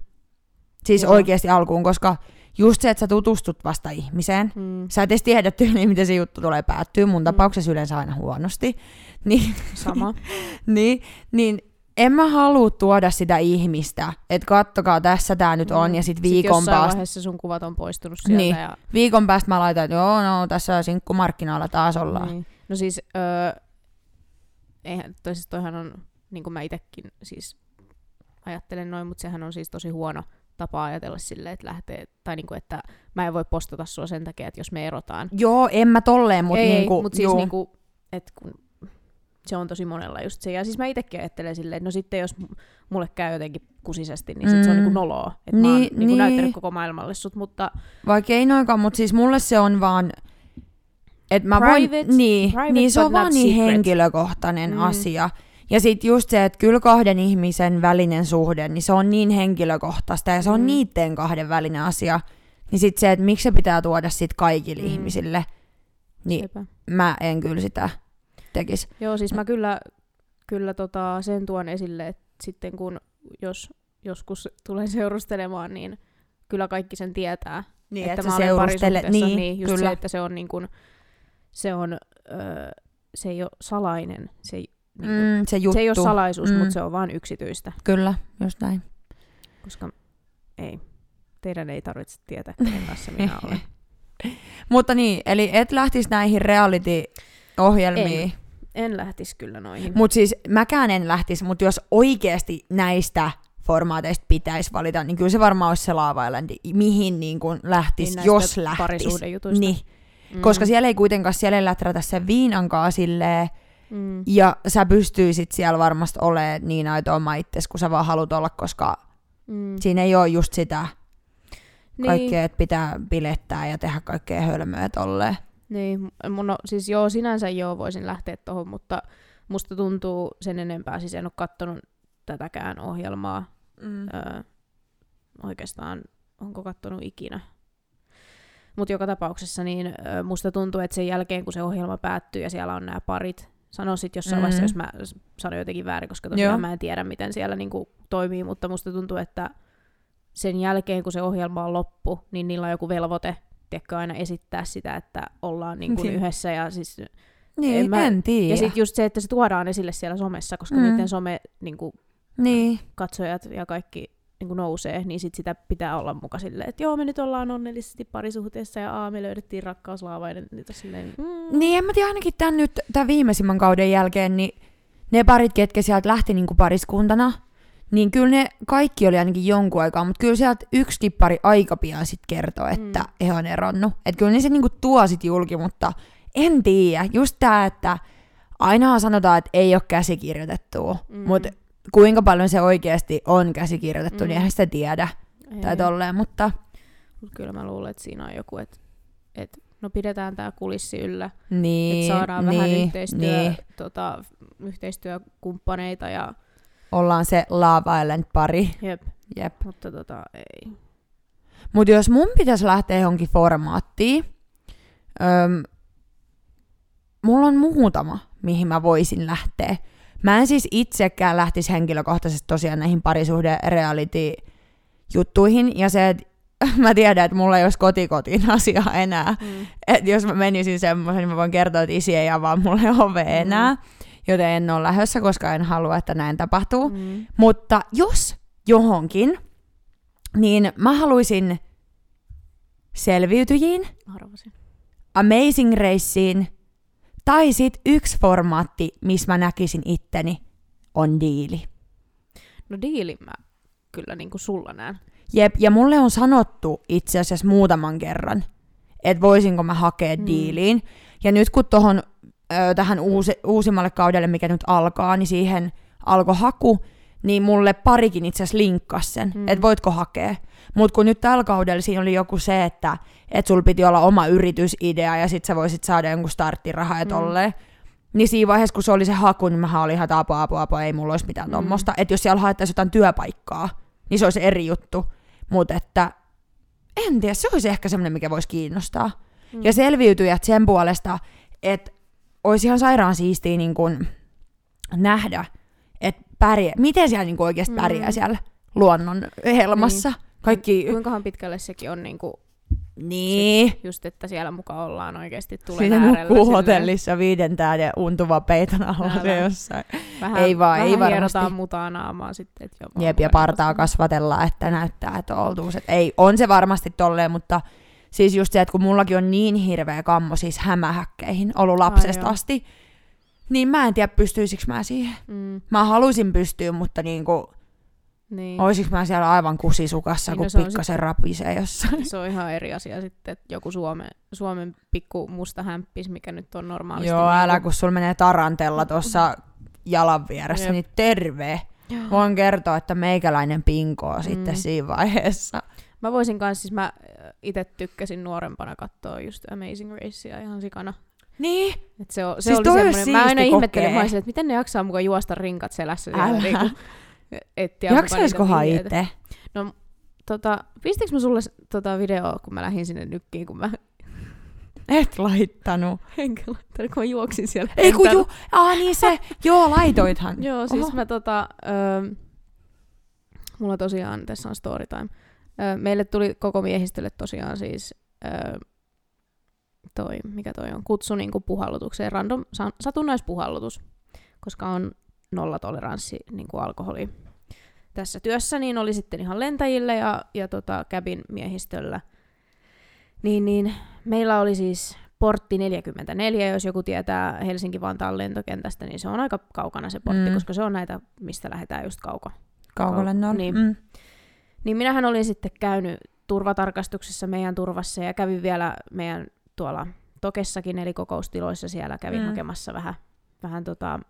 Siis Joo. oikeasti alkuun, koska just se, että sä tutustut vasta ihmiseen, Mm, sä et edes tiedä tyyliin, [laughs] miten se juttu tulee päättyä, mun Mm. tapauksessa yleensä aina huonosti, [laughs] niin, sama. [laughs] niin, niin en mä halua tuoda sitä ihmistä, että kattokaa tässä tää nyt on, Mm. ja sit Sit viikon jossain päästä, vaiheessa sun kuvat on poistunut sieltä. Niin. Ja, viikon päästä mä laitan, että joo, no tässä sinkkumarkkinoilla taas ollaan. niin. No siis, öö, eihän, toi, siis toihan on, niin kuin mä itekin siis ajattelen noin, mutta sehän on siis tosi huono tapa ajatella silleen, että lähtee, tai niin kuin, että mä en voi postata sua sen takia, että jos me erotaan. Joo, en mä tolleen, mutta niinku, mut siis niinku, kun se on tosi monella just se. Ja siis mä itsekin ajattelen silleen, että no sitten jos mulle käy jotenkin kusisesti, niin sit se on Mm. niinku noloa. Että mä oon Niin, niinku niin. näyttänyt koko maailmalle sut, mutta Vaikka ei noinkaan, mutta siis mulle se on vaan, että mä Private- voin, niin, private niin se on vaan niin secret. henkilökohtainen Mm. mm. asia. Ja sit just se, että kyllä kahden ihmisen välinen suhde, niin se on niin henkilökohtaista ja se on Mm. niiden kahden välinen asia. Niin sit se, että miksi se pitää tuoda sit kaikille Mm. ihmisille, niin sepä. mä en kyllä sitä tekisi. Joo, siis mä kyllä, kyllä tota sen tuon esille, että sitten kun jos joskus tulen seurustelemaan, niin kyllä kaikki sen tietää. Niin, että että, mä olen parisuhteessa, niin, niin just kyllä. se, että se on niin kuin, se on, öö, se ei ole salainen, se ei, niin mm, se juttu. se ei ole salaisuus, Mm. mutta se on vaan yksityistä, Kyllä, just näin. koska ei, teidän ei tarvitse tietää, kenen kanssa minä [laughs] olen. Mutta niin, eli et lähtisi näihin reality-ohjelmiin. En lähtisi kyllä noihin. Mutta siis mäkään en lähtisi, mutta jos oikeasti näistä formaateista pitäisi valita, niin kyllä se varmaan olisi se Lava Islandi, mihin niin kuin lähtisi, Niin jos lähtisi. parisuhdejutuista. Niin, Mm. koska siellä ei kuitenkaan, siellä ei läträtä sen viinankaan silleen, Mm. ja sä pystyisit siellä varmasti olemaan niin aito oma itsesi, kun sä vaan haluat olla, koska Mm. siinä ei ole just sitä Niin. kaikkea, että pitää bilettää ja tehdä kaikkea hölmöä tolleen. Niin, mun, no, siis joo, sinänsä joo, voisin lähteä tuohon, mutta musta tuntuu sen enempää, siis en ole kattonut tätäkään ohjelmaa. Mm. Öö, oikeastaan, onko kattonut ikinä. Mutta joka tapauksessa niin musta tuntuu, että sen jälkeen kun se ohjelma päättyy ja siellä on nämä parit, sano sit jossain Mhm. vaiheessa, jos mä sanon jotenkin väärin, koska tosiaan Joo. mä en tiedä, miten siellä niinku toimii, mutta musta tuntuu, että sen jälkeen, kun se ohjelma on loppu, niin niillä on joku velvoite, tiedätkö, aina esittää sitä, että ollaan niinku Niin. yhdessä ja siis Niin, En mä- en tiedä. ja sitten just se, että se tuodaan esille siellä somessa, koska Mm. mm. niiden some niin kuin, Niin, katsojat ja kaikki niin kuin nousee, niin sit sitä pitää olla muka silleen, että joo, me nyt ollaan onnellisesti parisuhteessa ja aa, me löydettiin rakkauslaavainen. Niin, silleen, mm. Niin, en mä tiedä, ainakin tämän nyt, tämän viimeisimmän kauden jälkeen, niin ne parit, ketkä sieltä lähti niinku pariskuntana, niin kyllä ne kaikki oli ainakin jonkun aikaa, mutta kyllä sieltä yksikin pari aika pian sit kertoo, että Mm. mm. he on eronnut. Että kyllä ne se niinku tuo sit julki, mutta en tiedä. Just tää, että ainahan sanotaan, että ei ole käsikirjoitettua, Mm. mm. mutta kuinka paljon se oikeasti on käsikirjoitettu, mm. Mm. niin eihän sitä tiedä. Ei. Tai tolleen, mutta Mutta kyllä mä luulen, että siinä on joku, että et, no pidetään tämä kulissi yllä, Niin, että saadaan niin, vähän yhteistyö, Niin. tota, yhteistyökumppaneita ja Ollaan se Love Island-pari. jep, Jep. mutta tota ei. Mutta jos mun pitäisi lähteä johonkin formaattiin, öm, mulla on muutama, mihin mä voisin lähteä. Mä en siis itsekään lähtisi henkilökohtaisesti tosiaan näihin parisuhde reality juttuihin ja se, että [laughs] mä tiedän, että mulla ei olisi kotikotiin [laughs] asiaa enää. Mm. Et jos mä menisin semmoisen, niin mä voin kertoa, että isi ei avaa mulle [laughs] ove enää, joten en ole lähdössä, koska en halua, että näin tapahtuu. Mm. Mutta jos johonkin, niin mä haluaisin selviytyjiin, Arvasin. Amazing Raceen, tai sit yksi formaatti, missä mä näkisin itteni, on diili. No diilin mä kyllä niinku sulla näen. Jep, ja mulle on sanottu itse asiassa muutaman kerran, että voisinko mä hakea mm. diiliin. Ja nyt kun tohon, ö, tähän uusi, uusimmalle kaudelle, mikä nyt alkaa, niin siihen alkoi haku, niin mulle parikin itse asiassa linkkas sen, Mm. mm. että voitko hakea. Mutta kun nyt tällä kaudella siinä oli joku se, että et sul piti olla oma yritysidea ja sit sä voisit saada jonkun starttirahaa ja Mm. tolleen. Niin siinä vaiheessa, kun se oli se haku, niin mä olin ihan, apua, apua, apua, ei mulla olisi mitään Mm. mm. tommosta. Että jos siellä haettaisiin jotain työpaikkaa, niin se olisi eri juttu. Mutta että en tiedä, se olisi ehkä semmoinen, mikä voisi kiinnostaa. Mm. Mm. Ja selviytyjät sen puolesta, että olisi ihan sairaan siistiä niin kun nähdä, että pärjää, miten siellä niin oikeasti Mm. pärjää siellä luonnon helmassa. Niin. Kaikki, Kuinkahan pitkälle sekin on niinku, niin. just että siellä mukaan ollaan oikeasti tulen Siinä nukkuu hotellissa viiden tähden untuva peiton alla se jossain. Vähän, Ei vaan, ei vähän varmasti. hierotaan mutaa naamaa sitten. Että joo, Jep, ja partaa kasvatellaan, että näyttää, että on oltuus. Et ei, on se varmasti tolleen, mutta siis just se, että kun mullakin on niin hirveä kammo siis hämähäkkeihin ollut lapsesta joo. asti, niin mä en tiedä pystyisikö mä siihen. Mm, Mä haluaisin pystyä, mutta niinku, niin. oisinko mä siellä aivan kusisukassa, Niin, kun no pikkasen rapisee jossain. [laughs] Se on ihan eri asia sitten, että joku Suomen, Suomen pikku musta hämppis, mikä nyt on normaalisti. Joo, älä niinku- kun sulla menee tarantella tuossa jalan vieressä, Jep. niin terve. Voin kertoa, että meikäläinen pinkoo sitten Mm. siinä vaiheessa. Mä voisin kanssa, siis mä itse tykkäsin nuorempana katsoa just Amazing Racea ihan sikana. Niin, Et se, o, se Siis oli semmoinen, mä aina ihmettelin, mä olisin, että miten ne jaksaa mukaan juosta rinkat selässä. Älä. Niinku, mukaan jaksaiskohan itse? Tota, pistikö mä sulle tota videoa, kun mä lähdin sinne nykkiin, kun mä Et laittanut. enkä laittanut, kun mä juoksin siellä. Ei kun kentällä. ju, aa niin se, joo laitoithan. Joo, siis Oho. mä tota, öö, mulla tosiaan, tässä on story time. Öö, meille tuli koko miehistölle tosiaan siis öö, toi, mikä toi on, kutsu niinku puhallutukseen, random sa- satunnaispuhallutus, koska on nollatoleranssi niinku alkoholi tässä työssä, niin oli sitten ihan lentäjille ja, ja tota, käbin miehistöllä. Niin, niin meillä oli siis portti 44, jos joku tietää Helsinki-Vantaan lentokentästä, niin se on aika kaukana se portti, Mm. koska se on näitä, mistä lähdetään just kauko. Kaukolennolla. Niin. Mm. Niin minähän olin sitten käynyt turvatarkastuksessa meidän turvassa ja kävin vielä meidän tuolla Tokessakin, eli kokoustiloissa siellä kävin Mm. hakemassa vähän, vähän tota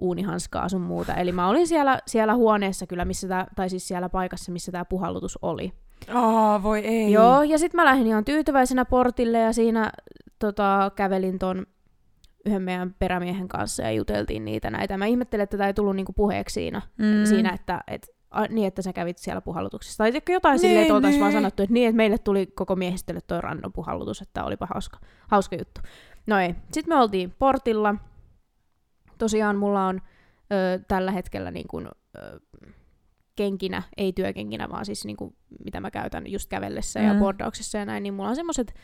uunihanskaa sun muuta. Eli mä olin siellä, siellä huoneessa kyllä, missä tää, tai siis siellä paikassa, missä tämä puhallutus oli. Aa, voi ei. Joo, ja sitten mä lähdin ihan tyytyväisenä portille ja siinä tota, kävelin ton yhden meidän perämiehen kanssa ja juteltiin niitä näitä. Mä ihmettelin, että tämä ei tullut niinku puheeksi siinä, mm. siinä että et, a, niin, että sä kävit siellä puhallutuksessa. Tai jotain silleen, Niin, että oltaisiin vaan niin. sanottu, että niin, että meille tuli koko miehistölle toi random puhallutus, että olipa hauska, hauska juttu. No ei. Sitten me oltiin portilla. Tosiaan mulla on ö, tällä hetkellä niin kuin, ö, kenkinä, ei työkenkinä, vaan siis niin kuin, mitä mä käytän just kävellessä ja Mm. bordauksessa ja näin, niin mulla on semmoiset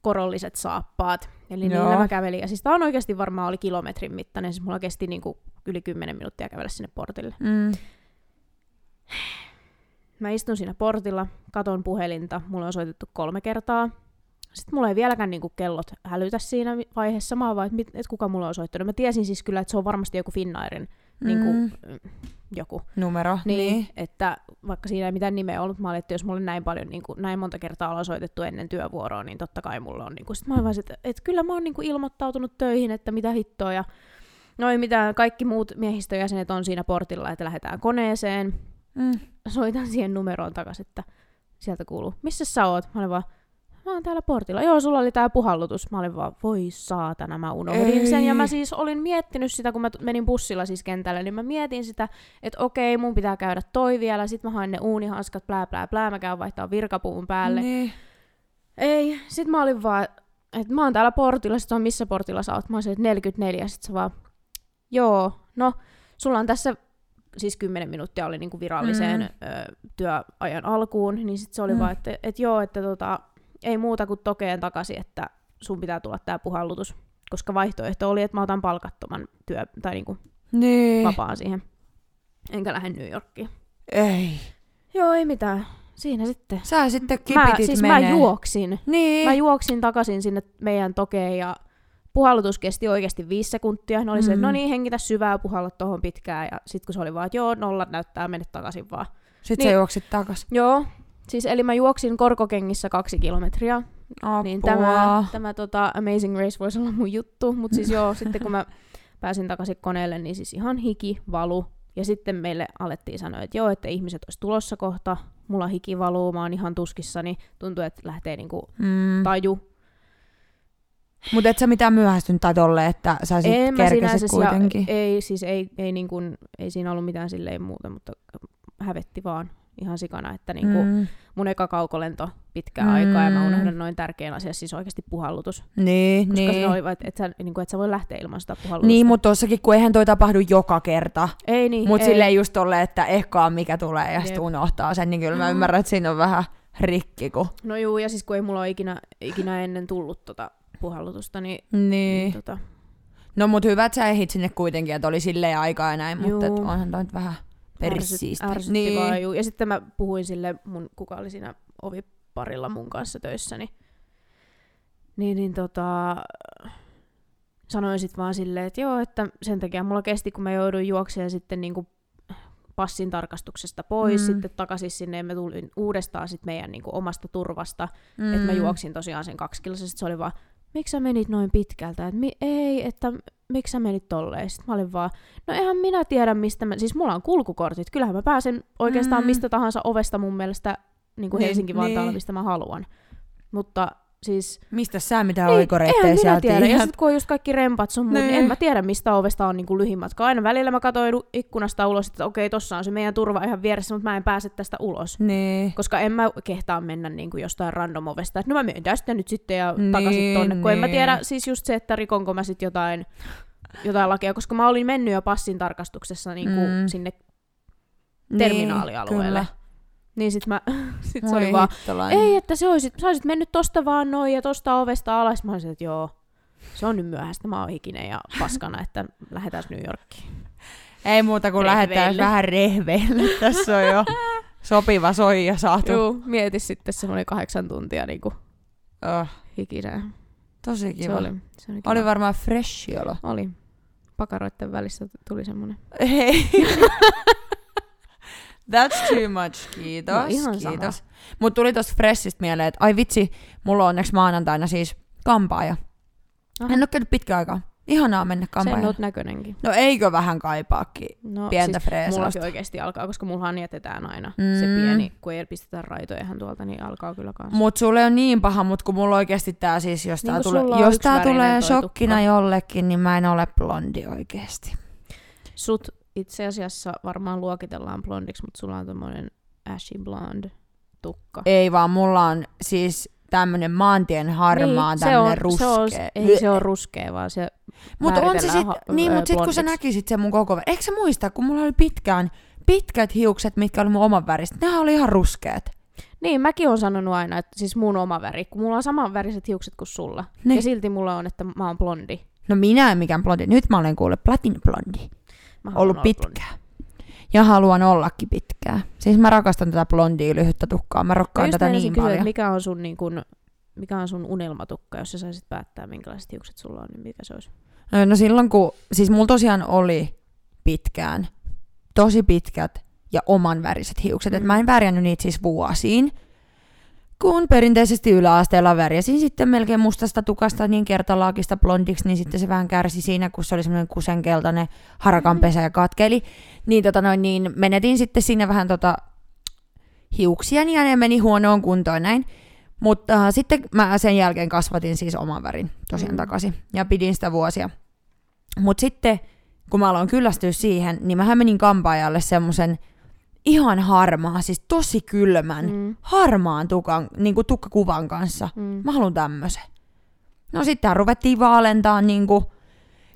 korolliset saappaat. Eli Joo. niillä mä kävelin. Ja siis tää on oikeasti varmaan oli kilometrin mittainen, siis mulla kesti niin kuin yli 10 minuuttia kävellä sinne portille. Mm. Mä istun siinä portilla, katon puhelinta, mulle on soitettu kolme kertaa. Sitten mulla ei vieläkään niinku kellot hälytä siinä vaiheessa. Mä vaan, että et kuka mulle on soittanut. Mä tiesin siis kyllä, että se on varmasti joku Finnairin niinku, Mm. mm. joku. Numero. Niin, Niin. että vaikka siinä ei mitään nimeä ollut, mä olin, että jos mulle näin paljon, niin kuin, näin monta kertaa ollaan soitettu ennen työvuoroa, niin totta kai mulla on. Niin kuin, sit mä olin vaan, että, että kyllä mä oon niin kuin ilmoittautunut töihin, että mitä hittoa. Ja no ei mitään, kaikki muut miehistöjäsenet on siinä portilla, että lähdetään koneeseen. Mm. Soitan siihen numeroon takaisin, että sieltä kuuluu, missä sä oot? Mä olin vaan, mä oon täällä portilla. Joo, sulla oli tää puhallutus. Mä olin vaan, voi saatana, mä unohdin Ei. sen. Ja mä siis olin miettinyt sitä, kun mä menin bussilla siis kentälle, niin mä mietin sitä, että okei, mun pitää käydä toi vielä. Sitten mä hain ne uunihanskat, plää, plää, plää. Mä käyn vaihtaa virkapuvun päälle. Niin. Ei, sit mä olin vaan, että mä oon täällä portilla, sit on missä portilla sä oot? Mä olisin, että 44, sit se vaan, joo, no, sulla on tässä, siis 10 minuuttia oli niinku viralliseen Mm. ö, työajan alkuun, niin sit se oli Mm. vaan, että et joo, että tota, ei muuta kuin tokeen takaisin, että sun pitää tulla tää puhallutus. Koska vaihtoehto oli, että mä otan palkattoman työ, tai niinku Niin. vapaan siihen. Enkä lähde New Yorkiin. Ei. Joo, ei mitään. Siinä sitten. Sä sitten Mä, kipitit siis menee. mä juoksin. Niin. Mä juoksin takaisin sinne meidän tokeen ja puhallutus kesti oikeasti viisi sekuntia. Ne oli se, että Mm. no niin, hengitä syvää, puhalla tuohon pitkään. Ja sitten kun se oli vaan, että joo, nollat näyttää, mene takaisin vaan. Sitten Niin. sä juoksit takas. Joo, siis eli mä juoksin korkokengissä kaksi kilometriä. Apua. Niin tämä, tämä tota, Amazing Race voisi olla mun juttu. Mutta siis joo, [laughs] sitten kun mä pääsin takaisin koneelle, niin siis ihan hiki valu. Ja sitten meille alettiin sanoa, että joo, että ihmiset olisi tulossa kohta. Mulla hiki valuu, mä oon ihan tuskissani. Tuntuu, että lähtee niinku Mm. taju Mutta et sä mitään myöhästynyt tai tolle, että sä sit En mä kerkesit sinänsä, kuitenkin. ja, ei, siis ei, ei, niin kuin, ei siinä ollut mitään silleen muuta, mutta hävetti vaan ihan sikana, että niin kuin Mm. mun eka kaukolento pitkään Mm. aikaa ja mä unohdan noin tärkeän asian, siis oikeasti puhallutus. Niin, Koska niin. oli, että et sä, niin et sä voi lähteä ilman sitä puhallutusta. Niin, mutta tossakin, kun eihän toi tapahdu joka kerta. ei niin, Mutta silleen just tolle, että ehkaa mikä tulee ja sitten unohtaa sen, niin kyllä mä Mm. ymmärrän, että siinä on vähän rikki. Kun... No juu, ja siis kun ei mulla ole ikinä, ikinä ennen tullut tota puhallutusta, niin, Niin. niin tota, No mut hyvä, että sä ehit sinne kuitenkin, että oli silleen aikaa ja näin, mutta et Juu. onhan toi nyt vähän persiistä. Ärsyt, niin. vaan, juu. Ja sitten mä puhuin sille, mun, kuka oli siinä oviparilla mun kanssa töissä, niin, niin, niin tota, sanoin sitten vaan silleen, että joo, että sen takia mulla kesti, kun mä jouduin juoksemaan sitten niinku passin tarkastuksesta pois, Mm. mm. sitten takaisin sinne, ja mä tulin uudestaan sit meidän niinku omasta turvasta, mm. että mä juoksin tosiaan sen kaksi kilsaa, sit se oli vaan, miksi sä menit noin pitkältä, että mi- ei, että miksi sä menit tolleen, sitten mä olin vaan, no eihän minä tiedä mistä mä, siis mulla on kulkukortit, kyllähän mä pääsen oikeastaan Mm. mistä tahansa ovesta mun mielestä niin kuin Niin, Helsinki-Vantaalla, niin. mistä mä haluan. Mutta siis Mistä sä mitään Niin, oikoreittejä sieltä tiedä. Ja sitten kun on just kaikki rempat sun muut, niin. Niin. en mä tiedä, mistä ovesta on niinku lyhin matka. Aina välillä mä katsoin ikkunasta ulos, että okei, tossa on se meidän turva ihan vieressä, mutta mä en pääse tästä ulos. Niin. Koska en mä kehtaa mennä niinku jostain random ovesta, että no mä menen tästä nyt sitten ja Niin, takaisin tonne. Kun en mä niin. tiedä siis just se, että rikonko mä sitten jotain, jotain lakia, koska mä olin mennyt jo passin tarkastuksessa niinku Mm. sinne terminaalialueelle. Niin, Niin sit mä, [laughs] sit se oli vaan, hittolainen. ei, että se olisit, sä olisit mennyt tosta vaan noin ja tosta ovesta alas. Mä olisin, että joo, se on nyt myöhäistä, mä oon hikinen ja paskana, että lähdetään New Yorkiin. Ei muuta kuin lähdetään vähän rehveille. [laughs] Tässä on jo sopiva soija saatu. Joo, mieti sitten semmoinen kahdeksan tuntia niinku Oh, hikinä. tosi Se kiva. oli, se oli, kiva. Oli varmaan fresh olo. oli. Pakaroitten välissä tuli semmoinen. Hei. [laughs] That's too much, kiitos. No, ihan sama. kiitos. Mut tuli tosta freshistä mieleen, että ai vitsi, mulla on onneksi maanantaina siis kampaaja. Aha. En oo käynyt pitkään aikaa. Ihanaa mennä Sen kampaajalle. oot näköinenkin. No eikö vähän kaipaakin No, pientä siis freesausta? oikeasti alkaa, koska mullahan jätetään aina Mm. se pieni, kun ei pistetä raitojahan tuolta, niin alkaa kyllä kanssa. Mut sulle on niin paha, mut kun mulla oikeesti tää siis, jos Niin tää, tule, jos tää tulee shokkina tukka. jollekin, niin mä en ole blondi oikeesti. Sut itse asiassa varmaan luokitellaan blondiksi, mutta sulla on tommonen ashy blonde tukka. Ei vaan, mulla on siis tämmönen maantien harmaa, niin, se tämmönen on, ruskea. Se on, ei se on ruskea, vaan se Mut on se sit, ha- niin, ö, mut sit kun sä näkisit sen mun koko Eikö sä muista, kun mulla oli pitkään, pitkät hiukset, mitkä oli mun oman väristä, nehän oli ihan ruskeat. Niin, mäkin on sanonut aina, että siis mun oma väri, kun mulla on saman väriset hiukset kuin sulla. Niin. Ja silti mulla on, että mä oon blondi. No minä en mikään blondi, nyt mä olen kuule platin blondi. Mä Ollut blondi. pitkään. Ja haluan ollakin pitkään. Siis mä rakastan tätä blondia lyhyttä tukkaa, mä rokkaan tätä niin kysyä, paljon. mikä on sun, niin kun, mikä on sun unelmatukka, jos sä saisit päättää, minkälaiset hiukset sulla on, niin mikä se olisi? No silloin kun, siis mulla tosiaan oli pitkään, tosi pitkät ja oman väriset hiukset. Mm. Et mä en värjännyt niitä siis vuosiin. Kun perinteisesti yläasteella värjäsin sitten melkein mustasta tukasta niin kertalaakista blondiksi, niin sitten se vähän kärsi siinä, kun se oli semmoinen kusenkeltainen harakanpesä ja katkeli. Niin, tota noin, niin menetin sitten siinä vähän tota hiuksiani ja ne meni huonoon kuntoon näin. Mutta äh, sitten mä sen jälkeen kasvatin siis oman värin tosiaan Mm. mm. takaisin ja pidin sitä vuosia. Mutta sitten kun mä aloin kyllästyä siihen, niin mä menin kampaajalle semmoisen ihan harmaa, siis tosi kylmän, mm. Mm. harmaan tukan, niin kuin tukkakuvan kanssa. Mm. Mä haluan tämmöisen. No sitten ruvettiin vaalentaa niin kuin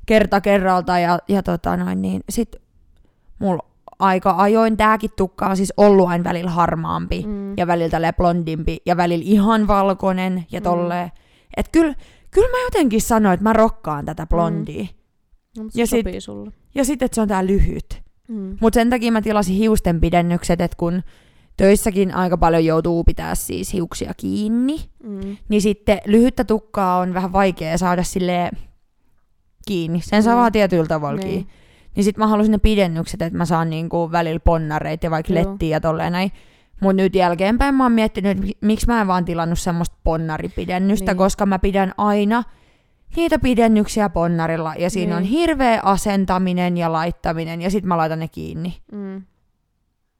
kerta kerralta ja, ja tota noin, niin sit mulla aika ajoin tääkin tukka on siis ollut aina välillä harmaampi Mm. ja välillä tälleen blondimpi ja välillä ihan valkoinen ja Mm. tolleen. Et kyllä kyl mä jotenkin sanoin, että mä rokkaan tätä blondia. No, mutta Ja se sit-. Ja sitten, että se on tää lyhyt. Mm. Mutta sen takia mä tilasin hiusten pidennykset, että kun töissäkin aika paljon joutuu pitää siis hiuksia kiinni, Mm. niin sitten lyhyttä tukkaa on vähän vaikea saada sille kiinni. Sen saa Mm. vaan tietyllä tavalla Niin. kiinni. Niin sit mä halusin ne pidennykset, että mä saan niinku välillä ponnareita ja vaikka Joo. lettiä ja tolleen näin. Mut nyt jälkeenpäin mä oon miettinyt, että mi- miksi mä en vaan tilannut semmoista ponnaripidennystä, niin. koska mä pidän aina niitä pidennyksiä ponnarilla. Ja siinä Niin. on hirveä asentaminen ja laittaminen ja sit mä laitan ne kiinni. Mm.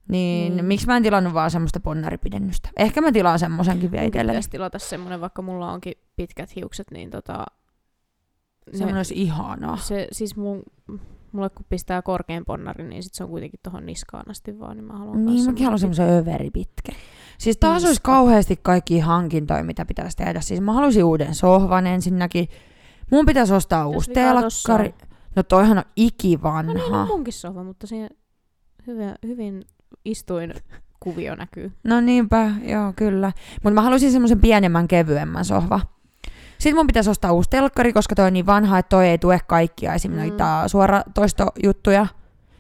Niin, Niin. miksi mä en tilannut vaan semmoista ponnaripidennystä? Ehkä mä tilaan semmosenkin vielä itselleni. pitäisi tilata semmonen, vaikka mulla onkin pitkät hiukset, niin tota... Semmoinen olisi ihanaa. se, siis mun, mulle kun pistää korkean ponnarin, niin sit se on kuitenkin tohon niskaan asti vaan, niin mä haluan Niin, mäkin haluan semmoisen överi pitkä. Siis taas olisi Niska. kauheasti kaikki hankintoja, mitä pitäisi tehdä. Siis mä haluaisin uuden sohvan ensinnäkin. Mun pitäisi ostaa Mitäs uusi vikaa tossa telkkari. No toihan on No niin, ikivanha. on munkin sohva, mutta siinä hyvin, hyvin istuin kuvio näkyy. No niinpä, joo kyllä. Mutta mä haluaisin semmoisen pienemmän, kevyemmän sohva. Sitten mun pitäisi ostaa uusi telkkari, koska toi on niin vanha, että toi ei tue kaikkia esim. Mm. Mm. noita suoratoistojuttuja.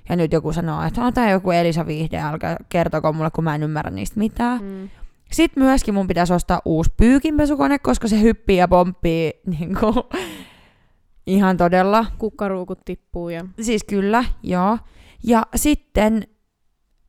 Ja nyt joku sanoo, että on tää joku Elisa Vihde, älkää kertoko mulle, kun mä en ymmärrä niistä mitään. Mm. Sitten myöskin mun pitäisi ostaa uusi pyykinpesukone, koska se hyppii ja pomppii niin kuin, [laughs] ihan todella. Kukkaruukut tippuu ja... Siis kyllä, joo. Ja sitten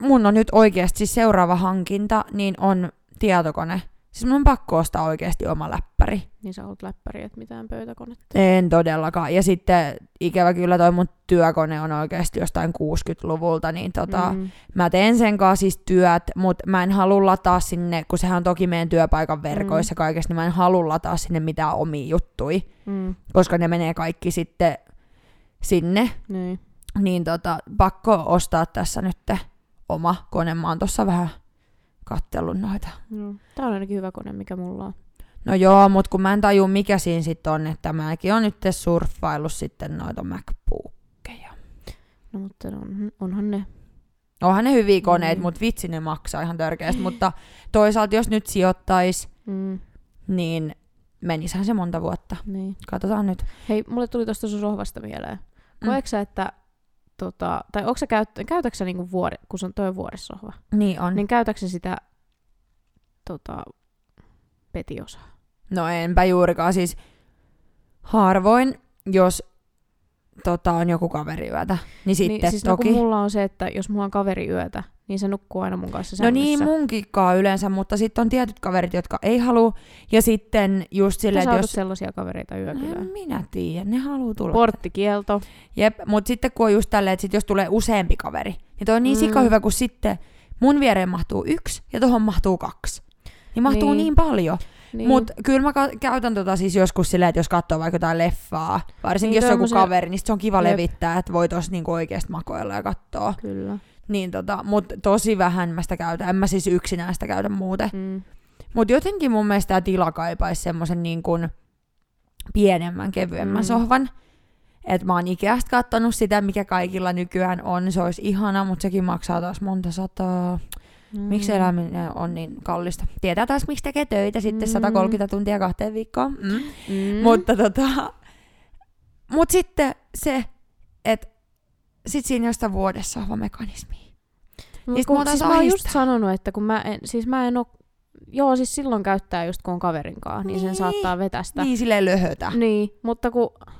mun on nyt oikeasti siis seuraava hankinta, niin on tietokone. Siis mun on pakko ostaa oikeasti oma läppäri. Niin sä haluat läppäri, että mitään pöytäkonetta. En todellakaan. Ja sitten ikävä kyllä toi mun työkone on oikeasti jostain 60-luvulta, niin tota, mm. Mm. mä teen sen kanssa siis työt, mutta mä en halua lataa sinne, kun sehän on toki meidän työpaikan verkoissa mm. kaikessa, niin mä en halua lataa sinne mitään omia juttui, Mm. koska ne menee kaikki sitten sinne. Niin. Niin tota, pakko ostaa tässä nyt oma kone. Mä oon tossa vähän kattellut noita. No. Tää on ainakin hyvä kone, mikä mulla on. No joo, mutta kun mä en taju mikä siinä sitten on, että mäkin on nyt surffaillut sitten noita MacBookeja. No mutta on, onhan ne. Onhan ne hyviä koneet, Mm. mutta vitsi ne maksaa ihan törkeästi. mutta toisaalta jos nyt sijoittais, Mm. niin menishän se monta vuotta. Niin. Katsotaan nyt. Hei, mulle tuli tosta sun sohvasta mieleen. Mm. Koetko sä, että tota, tai onko sä käyt, käytätkö sä niinku vuode, kun se on toi vuodessohva, Niin on. niin käytätkö sitä tota, petiosaa? No enpä juurikaan. Siis harvoin, jos tota, on joku kaveriyötä, niin sitten niin, siis no, toki. kun mulla on se, että jos mulla on kaveri yötä, niin se nukkuu aina mun kanssa No niin, sängyssä. munkikaan yleensä, mutta sitten on tietyt kaverit, jotka ei halua. Ja sitten just silleen, että jos... sellaisia kavereita No, yökylään. en minä tiedän, ne haluaa tulla. Porttikielto. Jep, mutta sitten kun on just tälleen, että sit jos tulee useampi kaveri, niin toi on niin Mm. sika hyvä, kun sitten mun viereen mahtuu yksi ja tohon mahtuu kaksi. Niin mahtuu niin, Niin. niin paljon. Niin. Mutta kyllä mä ka- käytän tota siis joskus silleen, että jos katsoo vaikka jotain leffaa, varsinkin Niin, jos on joku kaveri, niin sit se on kiva Jep. levittää, että voi tossa niinku oikeasti makoilla ja katsoa. Kyllä. Niin tota, mut tosi vähän mä sitä käytän. En mä siis yksinään sitä käytä muuten. Mm. Mut jotenkin mun mielestä tää tila kaipaisi semmosen niin kuin pienemmän, kevyemmän Mm. mm. sohvan. Et mä oon Ikeasta kattonut sitä, mikä kaikilla nykyään on. Se olisi ihana, mutta sekin maksaa taas monta sataa. Mm. Miksi eläminen on niin kallista? Tietää taas, miksi tekee töitä sitten Mm. 130 tuntia kahteen viikkoon. Mm. Mm. Mutta tota, mut sitten se, että sit siinä jostain vuodessa on mekanismi. Siis kun, taas siis mä oon just sanonut, että kun mä en, siis mä en oo, joo siis silloin käyttää just kun on kaverinkaan, niin, sen Niin. saattaa vetästä. Niin silleen löhötä. Niin, mutta kun, kun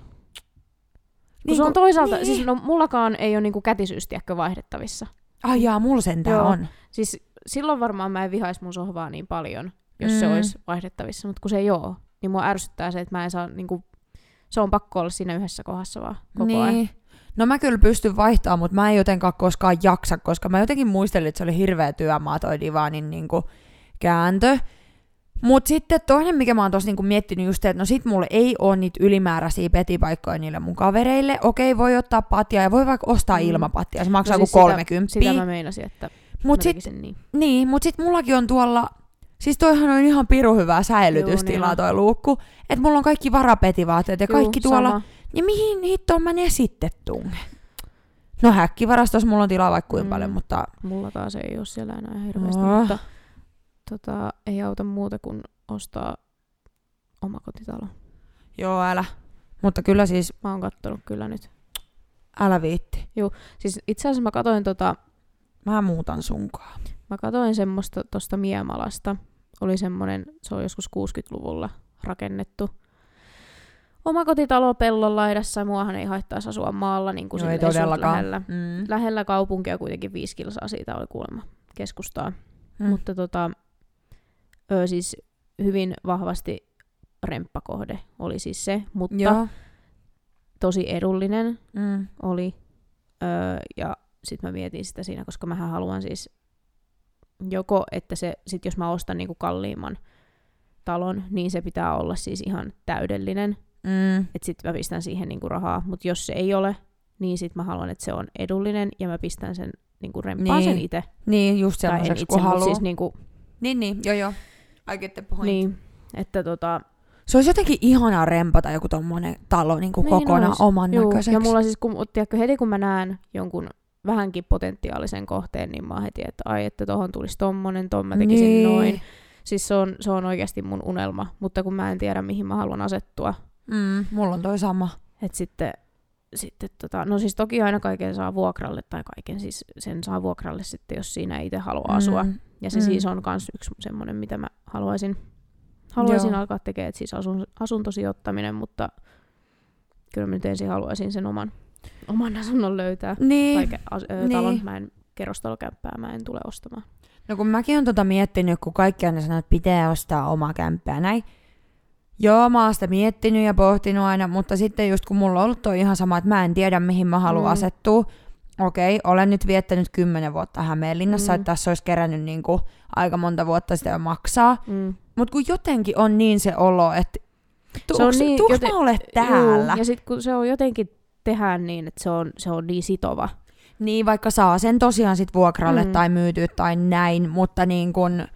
Niin se on kun- toisaalta, niin. siis no mullakaan ei ole niinku kätisyys tiedätkö, vaihdettavissa. Ai jaa, mulla sentään Joo. on. Siis silloin varmaan mä en vihais mun sohvaa niin paljon, jos mm. se olisi vaihdettavissa, mutta kun se ei oo, niin mua ärsyttää se, että mä en saa niinku, se on pakko olla siinä yhdessä kohdassa vaan koko niin. ajan. No mä kyllä pystyn vaihtamaan, mutta mä en jotenkaan koskaan jaksa, koska mä jotenkin muistelin, että se oli hirveä työmaa toi divaanin niinku kääntö. Mutta sitten toinen, mikä mä oon tossa niinku miettinyt just, että no sit mulle ei ole niitä ylimääräisiä petipaikkoja niille mun kavereille. Okei, voi ottaa patja ja voi vaikka ostaa Mm. ilmapattia, se maksaa No siis kuin sitä- 30. Sitä mä meinasin, että Mut mä sit, niin. niin, mut sit mullakin on tuolla, siis toihan on ihan piru hyvää säilytystilaa Juu, niin toi luukku. Että mulla on kaikki varapetivaatteet ja kaikki Juu, tuolla. sama. Ja mihin hittoon mä ne sitten tunge? No häkkivarastossa mulla on tilaa vaikka kuinka Mm. paljon, mutta Mulla taas ei ole siellä enää hirveästi, Oh. mutta tota, ei auta muuta kuin ostaa omakotitalo. joo älä. Mutta kyllä siis Mä oon kattonut kyllä nyt. älä viitti. Siis itse asiassa mä katoin, tota, Mä muutan sunkaan. mä katoin semmoista tosta Miemalasta. Oli semmonen, se on joskus 60-luvulla rakennettu. Omakotitalo pellon laidassa ja muahan ei haittaisi asua maalla niin kuin Joo, ei todellakaan. lähellä. Mm. Lähellä kaupunkia kuitenkin viisi kilsaa siitä oli kuulemma keskustaa. Mm. Mutta tota, ö, siis hyvin vahvasti remppakohde oli siis se, mutta Joo. tosi edullinen Mm. oli. Öö, ja sitten mä mietin sitä siinä, koska mä haluan siis joko, että se, sit jos mä ostan niinku kalliimman talon, niin se pitää olla siis ihan täydellinen, Mm. että sitten mä pistän siihen niinku rahaa, mutta jos se ei ole, niin sitten mä haluan, että se on edullinen ja mä pistän sen niinku rempaan Niin, sen itse. Niin, just sellaiseksi kun mutta haluaa. siis niinku, Niin, niin, joo joo. I get the point. niin, että tota, Se olisi jotenkin ihanaa rempata joku tommonen talo niin kuin Niin kokonaan ois. oman Juu, näköiseksi. ja mulla siis, kun, tiedätkö, heti kun mä näen jonkun vähänkin potentiaalisen kohteen, niin mä heti, että ai, että tohon tulisi tommonen, ton mä tekisin niin. noin. Siis se on, se on oikeasti mun unelma, mutta kun mä en tiedä, mihin mä haluan asettua. Mm, mulla on toi sama. Et sitten, sitten tota, no siis toki aina kaiken saa vuokralle, tai kaiken siis sen saa vuokralle sitten, jos siinä itse haluaa asua. Mm. Ja se Mm. siis on myös yksi semmoinen, mitä mä haluaisin, haluaisin Joo. alkaa tekemään, että siis asun, asuntosijoittaminen, mutta kyllä mä nyt ensin haluaisin sen oman, oman asunnon löytää. Niin. Tai as, ö, Niin. talon, mä en kerrostalokämppää, mä en tule ostamaan. No kun mäkin on tota miettinyt, kun kaikki aina sanoo, että pitää ostaa oma kämppää näin. Joo, mä oon sitä miettinyt ja pohtinut aina, mutta sitten just kun mulla on ollut toi ihan sama, että mä en tiedä mihin mä haluan Mm. asettua. Okei, olen nyt viettänyt kymmenen vuotta Hämeenlinnassa, Mm. että tässä olisi kerännyt niinku aika monta vuotta sitä maksaa. Mm. Mutta kun jotenkin on niin se olo, että tuuks, Se on niin, tuuks joten- mä ole Juu, täällä? ja sitten kun se on jotenkin tehdään niin, että se on, se on niin sitova. Niin, vaikka saa sen tosiaan sit vuokralle mm. tai myytyä tai näin, mutta niin kun,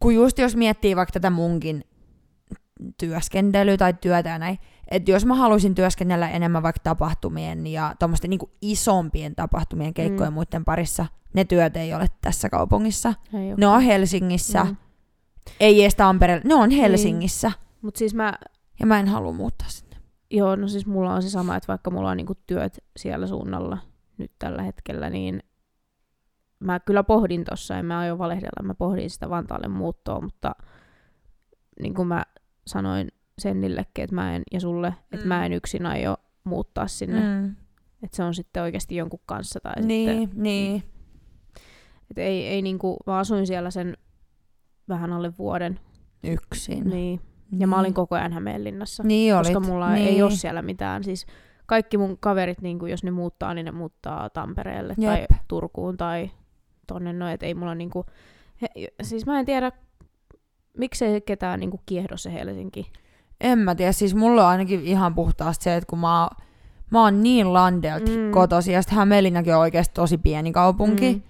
kun just jos miettii vaikka tätä munkin työskentelyä tai työtä ja näin, että jos mä haluaisin työskennellä enemmän vaikka tapahtumien ja tuommoisten niin isompien tapahtumien, keikkojen Mm. mm. muiden parissa, ne työt ei ole tässä kaupungissa. Ei Ne on Helsingissä, Mm. mm. ei edes Tampereella, ne on Helsingissä. Mut siis mä, Ja mä en halua muuttaa sinne. joo, no siis mulla on se sama, että vaikka mulla on niinku työt siellä suunnalla nyt tällä hetkellä, niin mä kyllä pohdin tossa, en mä aio valehdella, mä pohdin sitä Vantaalle muuttoa, mutta niin kuin mä sanoin Sennillekin, että mä en, ja sulle, että Mm. mä en yksin aio muuttaa sinne, mm. Mm. että se on sitten oikeasti jonkun kanssa tai sitten Niin, niin. Et ei, ei niinku, mä asuin siellä sen vähän alle vuoden. Yksin. Niin. Ja mä olin koko ajan Hämeenlinnassa. Niin olit. koska mulla niin. ei ole siellä mitään. Siis kaikki mun kaverit, niinku, jos ne muuttaa, niin ne muuttaa Tampereelle tai Jep. Turkuun tai tonne noin. Et ei mulla niinku, he, siis mä en tiedä, miksei ketään niinku kiehdo se Helsinki. En mä tiedä, siis mulla on ainakin ihan puhtaasti se, että kun mä, oon- mä oon niin Landelta Mm. kotoisin, ja sitten Hämeenlinnakin on oikeasti tosi pieni kaupunki, Mm.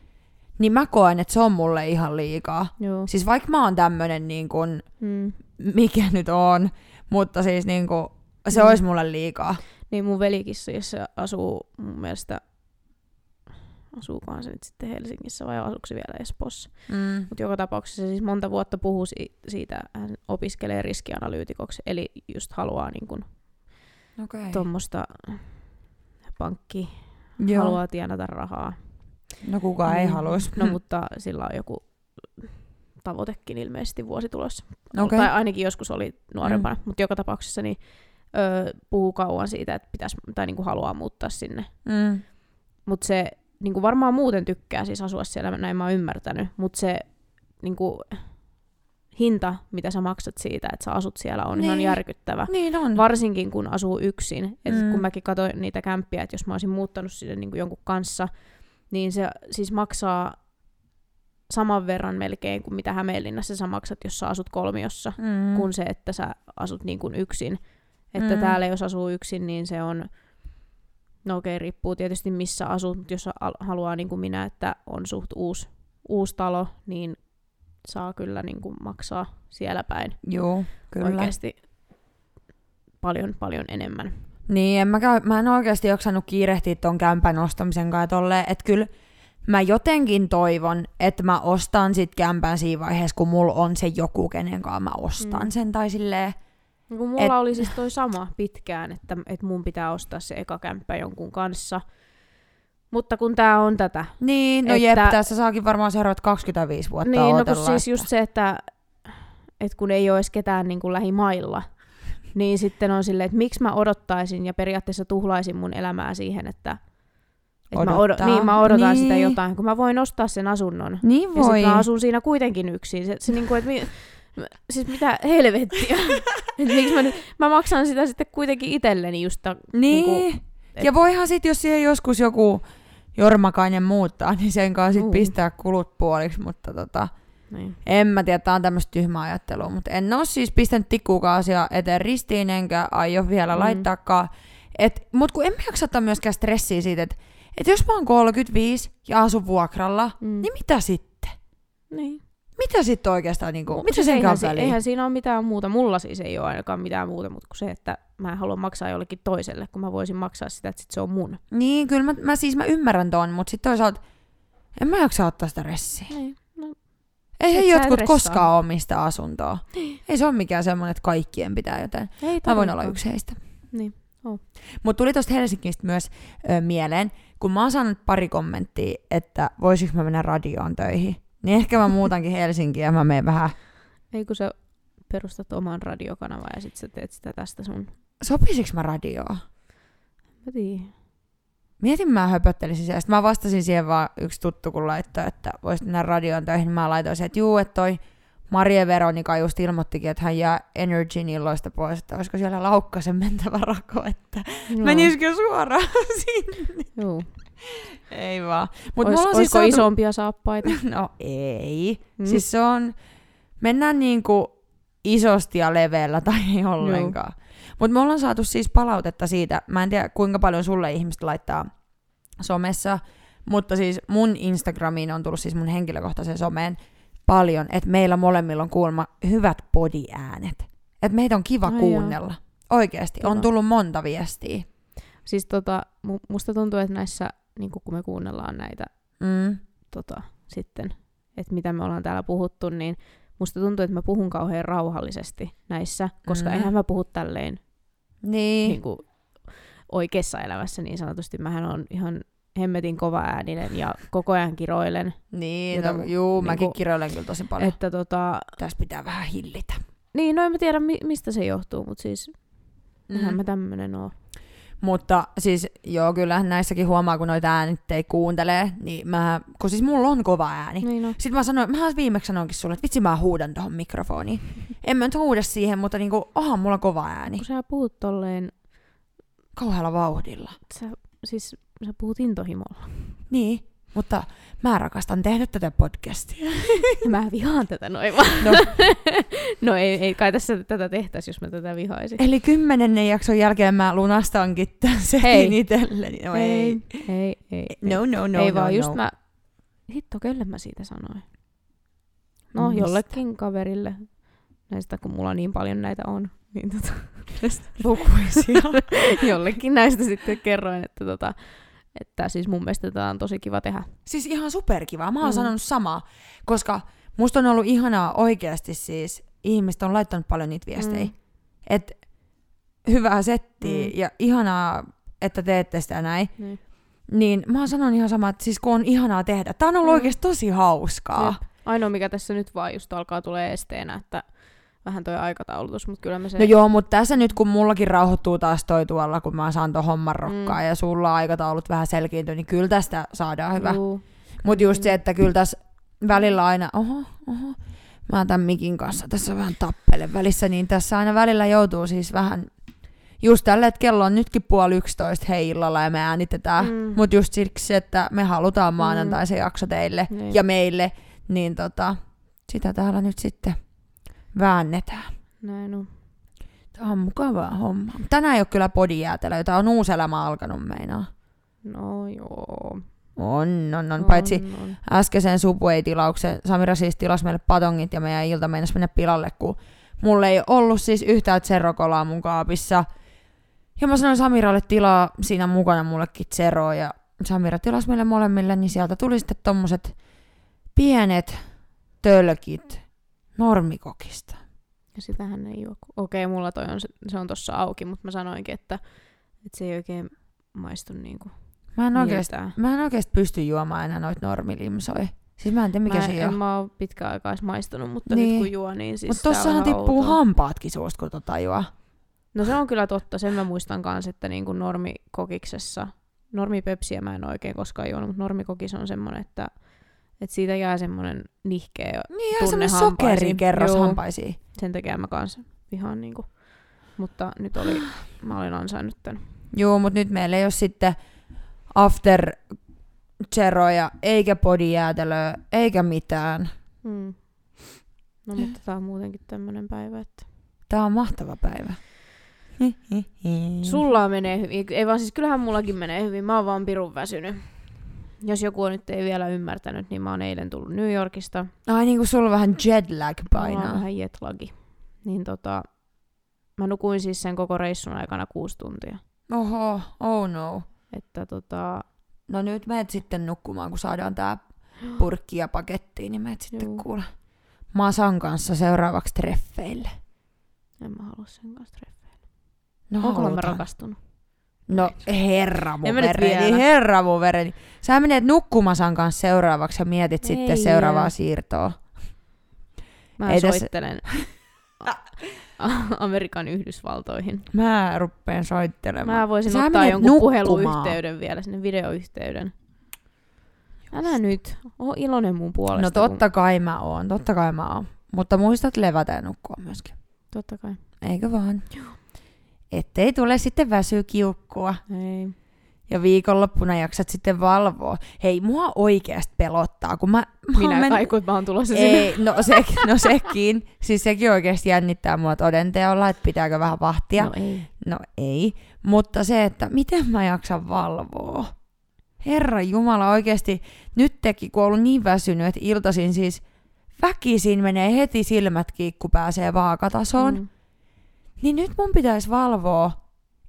niin mä koen, että se on mulle ihan liikaa. Joo. Siis vaikka mä oon tämmönen niin kuin, Mm. mikä nyt on, mutta siis niin kuin, se Mm. olisi mulle liikaa. Niin mun velikin siis asuu mun mielestä, asuukohan se nyt sitten Helsingissä vai asuuko se vielä Espoossa? Mm. Mutta joka tapauksessa se siis monta vuotta puhuu si- siitä, hän opiskelee riskianalyytikoksi, eli just haluaa niin kun Okay. tuommoista pankki, Joo. haluaa tienata rahaa. No kukaan ei Niin. haluaisi. No [laughs] mutta sillä on joku tavoitekin ilmeisesti vuositulossa. Okei. Tai ainakin joskus oli nuorempana, mm. mutta joka tapauksessa niin öö, puhuu kauan siitä, että pitäisi, tai niin kuin haluaa muuttaa sinne. Mm. Mutta se niin kuin varmaan muuten tykkää siis asua siellä, näin mä oon ymmärtänyt, mutta se niin kuin, hinta, mitä sä maksat siitä, että sä asut siellä, on Niin. ihan järkyttävä. Niin on. Varsinkin kun asuu yksin. Et Mm. Kun mäkin katsoin niitä kämppiä, että jos mä olisin muuttanut sinne niin kuin jonkun kanssa, niin se siis maksaa saman verran melkein kuin mitä Hämeenlinnassa sä maksat, jos sä asut kolmiossa, mm. kuin se, että sä asut niin kuin yksin. Että Mm. täällä jos asuu yksin, niin se on, no okei, riippuu tietysti missä asut, mutta jos al- haluaa niin kuin minä, että on suht uusi, uusi talo, niin saa kyllä niin kuin maksaa siellä päin Joo, kyllä. oikeasti paljon, paljon enemmän. Niin, en mä, käy, mä en oikeasti jaksanut kiirehtiä ton kämpän ostamisen kanssa tolleen, että kyllä mä jotenkin toivon, että mä ostan sit kämpän siinä vaiheessa, kun mulla on se joku, kenen kanssa mä ostan Mm. sen, tai silleen, kun mulla Et- Et... oli siis toi sama pitkään, että, että mun pitää ostaa se eka kämppä jonkun kanssa. Mutta kun tää on tätä. niin, no Että- jep, tässä saakin varmaan seuraavat 25 vuotta Niin, no kun siis että- just se, että, että kun ei ole edes ketään niin kuin lähimailla, niin sitten on silleen, että miksi mä odottaisin ja periaatteessa tuhlaisin mun elämää siihen, että, että mä, odo, niin, mä odotan Niin. sitä jotain, kun mä voin ostaa sen asunnon. Niin Ja voi. sitten mä asun siinä kuitenkin yksin. Se, se niinku, että mi, siis mitä helvettiä. [laughs] Et miksi mä, nyt, mä maksan sitä sitten kuitenkin itselleni just ta, Niin. niinku, et... Ja voihan sit, jos siihen joskus joku Jormakainen muuttaa, niin sen kanssa sit Juu. pistää kulut puoliksi, mutta tota, niin. en mä tiedä, tää on tämmöistä tyhmää ajattelua, mutta en oo siis pistänyt tikkuukaan asiaa eteen ristiin, enkä aio vielä Mm. mm. laittaakaan. Et, mut kun en mä jaksa ottaa myöskään stressiä siitä, että et jos mä oon 35 ja asun vuokralla, Mm. niin mitä sitten? niin. Mitä sitten oikeastaan, niinku, Mu- mitä sen eihän, kanssa väliin? eihän siinä ole mitään muuta. Mulla siis ei ole ainakaan mitään muuta, mutta kuin se, että mä en halua maksaa jollekin toiselle, kun mä voisin maksaa sitä, että sit se on mun. Niin, kyllä mä, mä siis mä ymmärrän ton, mutta sitten toisaalta en mä jaksa ottaa sitä ressiä. Niin. No, Ei sä jotkut koskaan omista asuntoa. Ei se ole mikään semmoinen, että kaikkien pitää jotain. ei Mä voin olla yksi heistä. Niin, oo. Mutta tuli tuosta Helsingistä myös ö, mieleen, kun mä oon saanut pari kommenttia, että voisiko mä mennä radioon töihin. Niin ehkä mä muutankin Helsinkiin ja mä menen vähän... Ei kun sä perustat oman radiokanavan ja sit sä teet sitä tästä sun... Sopisiks mä radioon? Mä tiedän. Mietin mä höpöttelisin siellä. Sitten mä vastasin siihen vaan yksi tuttu, kun laittoi, että voisit mennä radioon töihin. Mä laitoin sen, että juu, että toi Marie Veronika just ilmoittikin, että hän jää Energyn illoista pois, että olisiko siellä laukkasen mentävä rako, että No. menisikö suoraan [laughs] sinne? Joo. [laughs] Ei vaan. Mut Ois, mulla on siis saatu... isompia saappaita? [laughs] No ei. Mm. Siis se on, mennään niinku isosti ja leveällä tai ei ollenkaan. Mutta me ollaan saatu siis palautetta siitä, mä en tiedä kuinka paljon sulle ihmiset laittaa somessa, mutta siis mun Instagramiin on tullut siis mun henkilökohtaisen someen paljon, että meillä molemmilla on kuulemma hyvät podiäänet. Että meitä on kiva Ai joo. kuunnella. Oikeasti, on tullut monta viestiä. Siis tota, mu- musta tuntuu, että näissä, niin kun me kuunnellaan näitä Mm. tota, sitten, että mitä me ollaan täällä puhuttu, niin musta tuntuu, että mä puhun kauhean rauhallisesti näissä, koska Mm. eihän mä puhu tälleen Niin. niin kuin oikeassa elämässä niin sanotusti. Mähän on ihan hemmetin kova ääninen ja koko ajan kiroilen. Niin, Jota no, mu- juu, niinku- mäkin kirjoilen kyllä tosi paljon. Et... Että tota, Tässä pitää vähän hillitä. niin, no en mä tiedä mi- mistä se johtuu, mutta siis mm. Mä tämmönen oo. Mutta siis joo, kyllä näissäkin huomaa, kun noita äänit ei kuuntelee, niin mä, kun siis mulla on kova ääni. Niin no. Sitten mä sanoin, mä viimeksi sanoinkin sulle, että vitsi mä huudan tohon mikrofoniin. En mä nyt huuda siihen, mutta niinku, ohan mulla kova ääni. Kun sä puhut tolleen, Kauhealla vauhdilla. sä, siis sä puhut intohimolla. Niin, mutta mä rakastan tehdä tätä podcastia. [laughs] Mä vihaan tätä noin vaan. No. [laughs] no ei, ei kai tässä tätä tehtäisi, jos mä tätä vihaisin. Eli kymmenennen jakson jälkeen mä lunastankin tämän setin itselleni. No ei. ei, ei, No, no, no, ei no, vaan no. just mä, hitto, kelle mä siitä sanoin? No Mistä? jollekin kaverille, näistä kun mulla niin paljon näitä on, niin tota, Lukuisia. [laughs] jollekin näistä sitten kerroin, että, tota, että siis mun mielestä tätä on tosi kiva tehdä. Siis ihan superkivaa. Mä oon Mm. mm. sanonut samaa, koska musta on ollut ihanaa oikeasti siis. Ihmiset on laittanut paljon niitä viestejä. Mm. Mm. Et hyvää settiä Mm. mm. ja ihanaa, että teette sitä näin. Niin. Niin mä oon sanonut ihan sama, että siis kun on ihanaa tehdä. Tää on ollut Mm. mm. oikeasti tosi hauskaa. Jep. Ainoa mikä tässä nyt vaan just alkaa tulee esteenä, että vähän toi aikataulutus, mutta kyllä me se... No joo, mutta tässä nyt kun mullakin rauhoittuu taas toi tuolla, kun mä saan ton homman rokkaa Mm. mm. ja sulla aikataulut vähän selkiintyy, niin kyllä tästä saadaan hyvä. Mutta just se, että kyllä tässä välillä aina, oho, oho, mä tämän mikin kanssa tässä vähän tappelen välissä, niin tässä aina välillä joutuu siis vähän just tällä, että kello on nytkin puoli yksitoista hei illalla ja me äänitetään, mm. Mm. mutta just siksi, että me halutaan maanantai se jakso teille Niin. ja meille, niin tota, sitä täällä nyt sitten väännetään. Näin on. Tämä on mukavaa homma. Tänään ei ole kyllä podijäätelö, jota on uusi elämä alkanut meinaa. No joo. On, on, on. Paitsi On, on. äskeisen Subway-tilauksen, Samira siis tilasi meille patongit ja meidän ilta meinasi mennä pilalle, kun mulla ei ollut siis yhtään Zero-kolaa mun kaapissa. Ja mä sanoin Samiralle tilaa siinä mukana mullekin Zeroa ja Samira tilasi meille molemmille, niin sieltä tuli sitten tommoset pienet tölkit normikokista. Ja sitähän ei juo. Okei, mulla toi on, se, on tossa auki, mutta mä sanoinkin, että, että se ei oikein maistu niinku Mä en oikeesti, mä en oikeesti pysty juomaan enää noita normilimsoja. Siis mä en tiedä mikä mä, se en on. mä oo pitkään aikaa edes maistanut, mutta Niin. nyt kun juo, niin siis Mutta tossahan tippuu outoa. hampaatkin suusta, kun tota juo. No se on kyllä totta, sen mä muistan kanssa, että niinku normikokiksessa, normipepsiä mä en oikein koskaan juonut, mutta normikokis on semmonen, että, että siitä jää semmonen nihkeä Niin semmonen hampaisiin. sokerikerros Joo. hampaisiin. sen takia mä kanssa ihan niinku. Mutta nyt oli, mä olin ansainnut tän. Joo, mutta nyt meillä ei ole sitten after zeroja, eikä podijäätelöä, eikä mitään. Mm. No mutta tää on muutenkin tämmönen päivä, että Tää on mahtava päivä. sulla menee hyvin. Ei vaan siis kyllähän mullakin menee hyvin. Mä oon vaan pirun väsynyt. Jos joku nyt ei vielä ymmärtänyt, niin mä oon eilen tullut New Yorkista. Ai niin kuin sulla on vähän Mulla on painaa. vähän jetlagi. Niin tota, mä nukuin siis sen koko reissun aikana kuusi tuntia. Oho, oh no. Että tota, No nyt meet sitten nukkumaan, kun saadaan tää [gasps] purkki ja pakettiin, niin meet sitten Juu. kuule Masan kanssa seuraavaksi treffeille. en mä halua sen kanssa treffeillä. No Onko mä rakastunut? No herra mun vereni, herra mun vereni. Sä menet nukkumasan kanssa seuraavaksi ja mietit Ei sitten seuraavaa jää. siirtoa. Mä Ei soittelen Amerikan Yhdysvaltoihin. Mä ruppeen soittelemaan. Mä voisin Sä ottaa jonkun nukkumaan. puheluyhteyden vielä, sinne videoyhteyden. Älä nyt, oo iloinen mun puolesta. No totta kai mä oon, totta kai mä oon. Mutta muistat levätä ja nukkua myöskin. Kun... Totta kai. Eikö vaan? Ettei tule sitten väsykiukkua. Ei. Ja viikonloppuna jaksat sitten valvoa. Hei, mua oikeasti pelottaa, kun mä... mä Minä men- kai, kun mä oon tulossa sinne. Ei, no, se, no sekin. Siis sekin oikeasti jännittää mua todenteolla, että pitääkö vähän vahtia. No ei. No ei, mutta se, että miten mä jaksan valvoa. Herra Jumala, oikeasti nyt teki, kun ollut niin väsynyt, että iltaisin siis väkisin menee heti silmät kiinni, kun pääsee vaakatasoon. Mm. Niin nyt mun pitäisi valvoa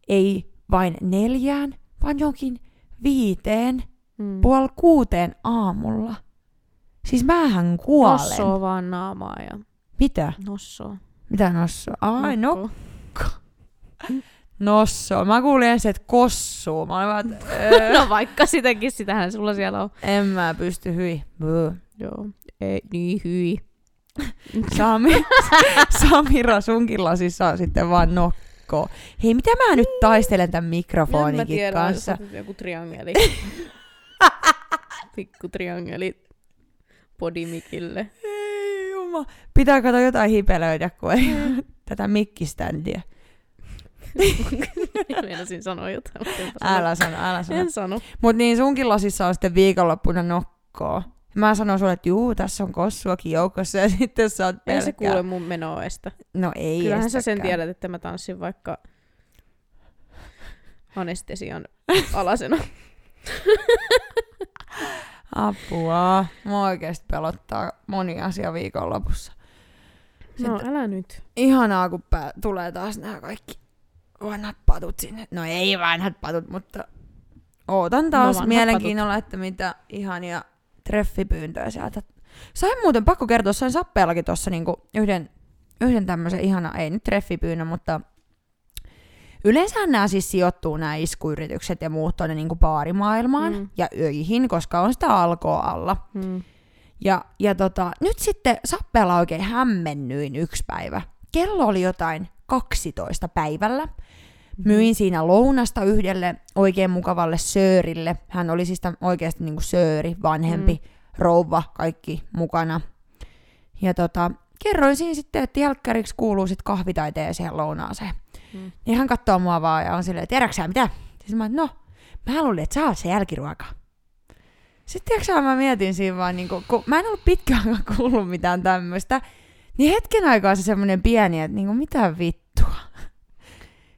ei vain neljään, vaan jonkin viiteen, Mm. puoli kuuteen aamulla. Siis mähän kuolen. Nossoo vaan naamaa ja Mitä? nossoo. Mitä nosso? Ai, no, Nokko. nosso. Mä kuulin ensin, että kossuu. Mä olin vaan, että, [laughs] öö. No vaikka sitäkin, sitähän sulla siellä on. En mä pysty, hyi. Joo. Ei, niin hyi. [laughs] Sami, Samira [laughs] sunkin lasissa on sitten vaan nokko. Hei, mitä mä nyt taistelen tämän En mä mikrofonikin tiedä, kanssa? joku triangeli. [laughs] Pikku triangeli podimikille. Ei juma. Pitää katsoa jotain hipelöidä, kun ei tätä mikkiständiä. Meinasin sanoa jotain. Älä sano, älä sano. En sano. Mut niin sunkin lasissa on sitten viikonloppuna nokkoa. Mä sanon sulle, että juu, tässä on kossuakin joukossa ja [laughs] sitten sä oot Ei pelkkää. se kuule mun menoa estä. No ei Kyllähän sä sen estäkään. tiedät, että mä tanssin vaikka anestesian alasena. [laughs] Apua. Mua oikeesti pelottaa moni asia viikonlopussa. No Sitten älä nyt. ihanaa, kun pää- tulee taas nämä kaikki vanhat patut sinne. No ei vanhat patut, mutta ootan No taas vanhat mielenkiinnolla, että mitä ihania treffipyyntöjä sieltä. Sain muuten pakko kertoa, sain sappeellakin tuossa niinku yhden, yhden tämmöisen ihana, ei nyt treffipyynnön, mutta Yleensä nämä siis sijoittuu nämä iskuyritykset ja muut tuonne niinku baarimaailmaan Mm. ja öihin, koska on sitä alkoa alla. Hmm. Ja, ja tota, nyt sitten sappeella oikein hämmennyin yksi päivä. Kello oli jotain 12 päivällä. Myin siinä lounasta yhdelle oikein mukavalle söörille. Hän oli siis oikeasti niinku sööri, vanhempi, mm. rouva, kaikki mukana. Ja tota, kerroin siinä sitten, että jälkkäriksi kuuluu sitten kahvitaiteen siihen lounaaseen. Mm. Niin hän katsoo mua vaan ja on silleen, tiedätkö sä mitä? Siis mä, no, mä luulin, että sä oot se jälkiruoka. Sitten tiedätkö mä mietin siinä vaan, niin kun, kun mä en ollut pitkään kuullut mitään tämmöistä, niin hetken aikaa se semmoinen pieni, että niin kuin, mitä vittua.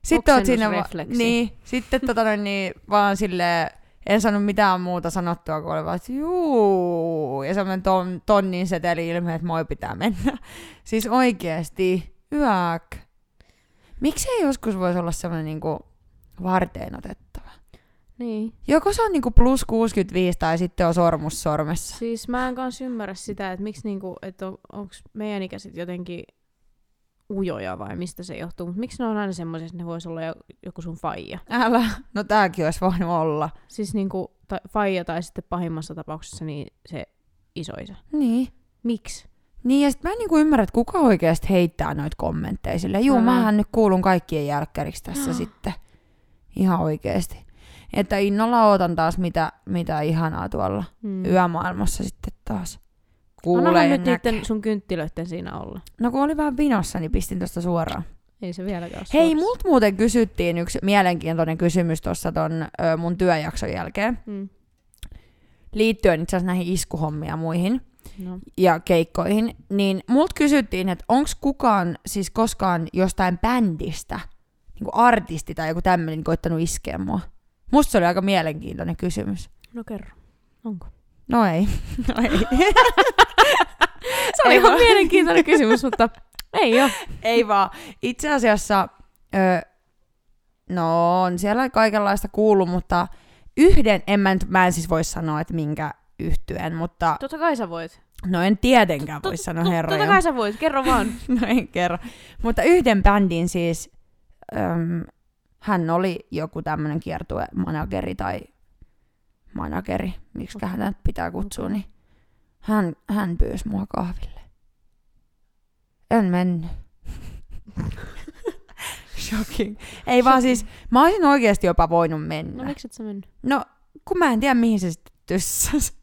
Sitten oot siinä va- niin, sitten tota noin, niin, vaan silleen, en sanonut mitään muuta sanottua, kun oli vaan, että juu, ja semmoinen ton, tonnin seteli ilme, että moi pitää mennä. [laughs] Siis oikeesti, yäk. Miksi ei joskus voisi olla semmoinen niinku varteen otettava? Niin. Joko se on niinku plus 65 tai sitten on sormus sormessa. Siis mä en kans ymmärrä sitä, että miksi niinku, että on, onks meidän ikäiset jotenkin ujoja vai mistä se johtuu. Mutta miksi ne on aina semmoisia, että ne voisi olla jo, joku sun faija? Älä, no tääkin olisi voinut olla. Siis niinku ta, faija tai sitten pahimmassa tapauksessa niin se isoisa. Niin. Miksi? Niin, ja sit mä en niinku ymmärrä, että kuka oikeasti heittää noita kommentteja silleen, juu, Älä. mähän nyt kuulun kaikkien jälkkäriksi tässä [gasps] sitten. Ihan oikeesti. Että innolla ootan taas, mitä, mitä ihanaa tuolla Mm. yömaailmassa sitten taas Annahan kuulee ja nyt näkee. niiden sun kynttilöiden siinä olla. No kun oli vähän vinossa, niin pistin tuosta suoraan. Ei se vieläkään ole Hei, multa muuten kysyttiin yksi mielenkiintoinen kysymys tuossa ton ö, mun työjakson jälkeen. Mm. Liittyen itse asiassa näihin iskuhommiin ja muihin No. ja keikkoihin. Niin multa kysyttiin, että onko kukaan siis koskaan jostain bändistä, niin kuin artisti tai joku tämmöinen koittanut iskeä mua. Musta se oli aika mielenkiintoinen kysymys. no kerro. Onko? No ei. [laughs] No ei. [laughs] Se oli Ei ihan vaan. mielenkiintoinen kysymys, mutta ei ole. Ei vaan. Itse asiassa, ö, no on siellä kaikenlaista kuullut, mutta yhden, en mä, mä en siis voi sanoa, että minkä yhtyen, mutta Totta kai sä voit. no en tietenkään voi sanoa herra. Totta kai sä voit, kerro vaan. [laughs] No en kerro. Mutta yhden bändin siis, hän oli joku tämmöinen kiertue-manageri tai manageri, miksi okay. häntä pitää kutsua, niin hän, hän pyysi mua kahville. En mennyt. [laughs] Shocking. Ei vaan siis, mä olisin oikeasti jopa voinut mennä. No miksi et sä mennyt? No, kun mä en tiedä mihin se sitten tyssäs.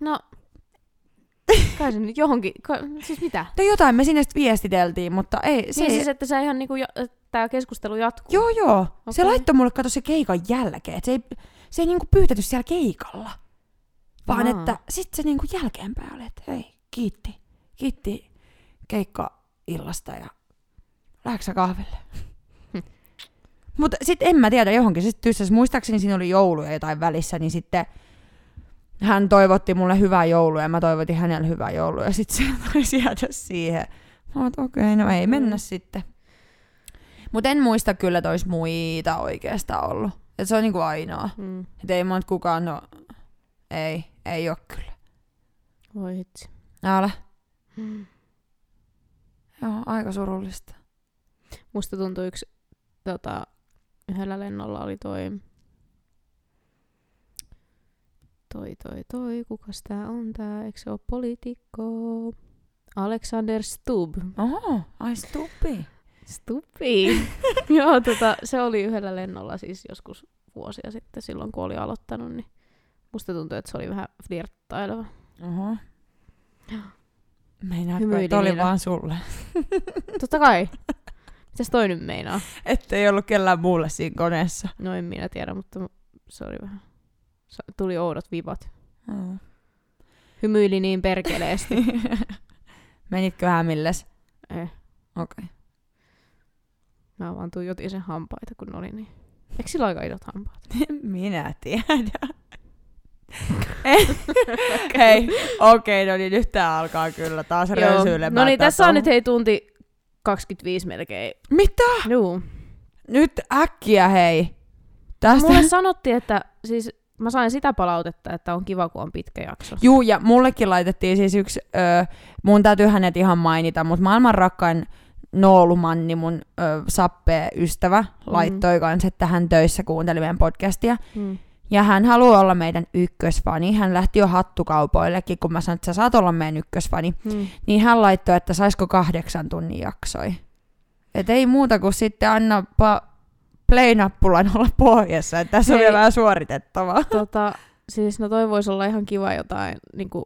No, [laughs] kai se nyt johonkin, siis mitä? No jotain me sinne sitten viestiteltiin, mutta ei, Se se niin ei, siis, että sä ihan niinku, ja, tämä keskustelu jatkuu. Joo, joo. Okay. Se laittoi mulle kato se keikan jälkeen. Et se ei, se ei niinku pyytäty siellä keikalla. Vaan Aa. että sit se niinku jälkeenpäin oli, että hei, kiitti. Kiitti keikka-illasta ja lähdekö sä kahville? [laughs] Mutta sitten en mä tiedä, johonkin sitten tyssäs. Muistaakseni siinä oli jouluja jotain välissä, niin sitten hän toivotti mulle hyvää joulua ja mä toivotin hänelle hyvää joulua ja sitten [laughs] se taisi jäädä siihen. Mä okei, okay, no ei mennä Mm. sitten. Mutta en muista kyllä, että olisi muita oikeastaan ollut. Et se on niinku ainoa. Mm. Et ei mua nyt kukaan, no ei, ei oo kyllä. Voi hitsi. Älä. Mm. Joo, aika surullista. Musta tuntui yksi, tota, yhdellä lennolla oli toi, toi, toi, toi, kukas tää on tää, eikö se ole poliitikko? Alexander Stubb. Oho, ai stupi. Stupi. [laughs] Joo, tota, se oli yhdellä lennolla siis joskus vuosia sitten, silloin kun oli aloittanut, niin musta tuntui, että se oli vähän flirttaileva. Oho. [gasps] Hymyili että oli vaan sulle? [laughs] Totta kai. Mitäs toi nyt meinaa? [laughs] Ettei ollut kellään muulle siinä koneessa. No en minä tiedä, mutta se oli vähän... Tuli oudot vibat. Mm. Hymyili niin perkeleesti. Menitkö hämilles? eh, Okei. Okay. Mä vaan tuijotin sen hampaita, kun ne oli niin... Eikö sillä aika isot hampaat? [laughs] Minä tiedän. [laughs] Hei, okei, no niin nyt tää alkaa kyllä taas rönsyilemään. No niin, tässä on nyt hei tunti 25 melkein. Mitä? Juu. Nyt äkkiä hei. Tästä... Mulle sanottiin, että siis mä sain sitä palautetta, että on kiva, kun on pitkä jakso. Juu, ja mullekin laitettiin siis yksi, ö, mun täytyy hänet ihan mainita, mutta maailman rakkain Noolumanni, mun ö, sappee ystävä, laittoi kanssa, että hän töissä kuunteli meidän podcastia. Mm. Ja hän haluaa olla meidän ykkösfani. Hän lähti jo hattukaupoillekin, kun mä sanoin, että sä saat olla meidän ykkösfani. Mm. Niin hän laittoi, että saisiko kahdeksan tunnin jaksoi. Et ei muuta kuin sitten anna pa- play-nappulan olla pohjassa, että tässä on Hei. vielä vähän suoritettavaa. Tota, siis no toi voisi olla ihan kiva jotain, niin kuin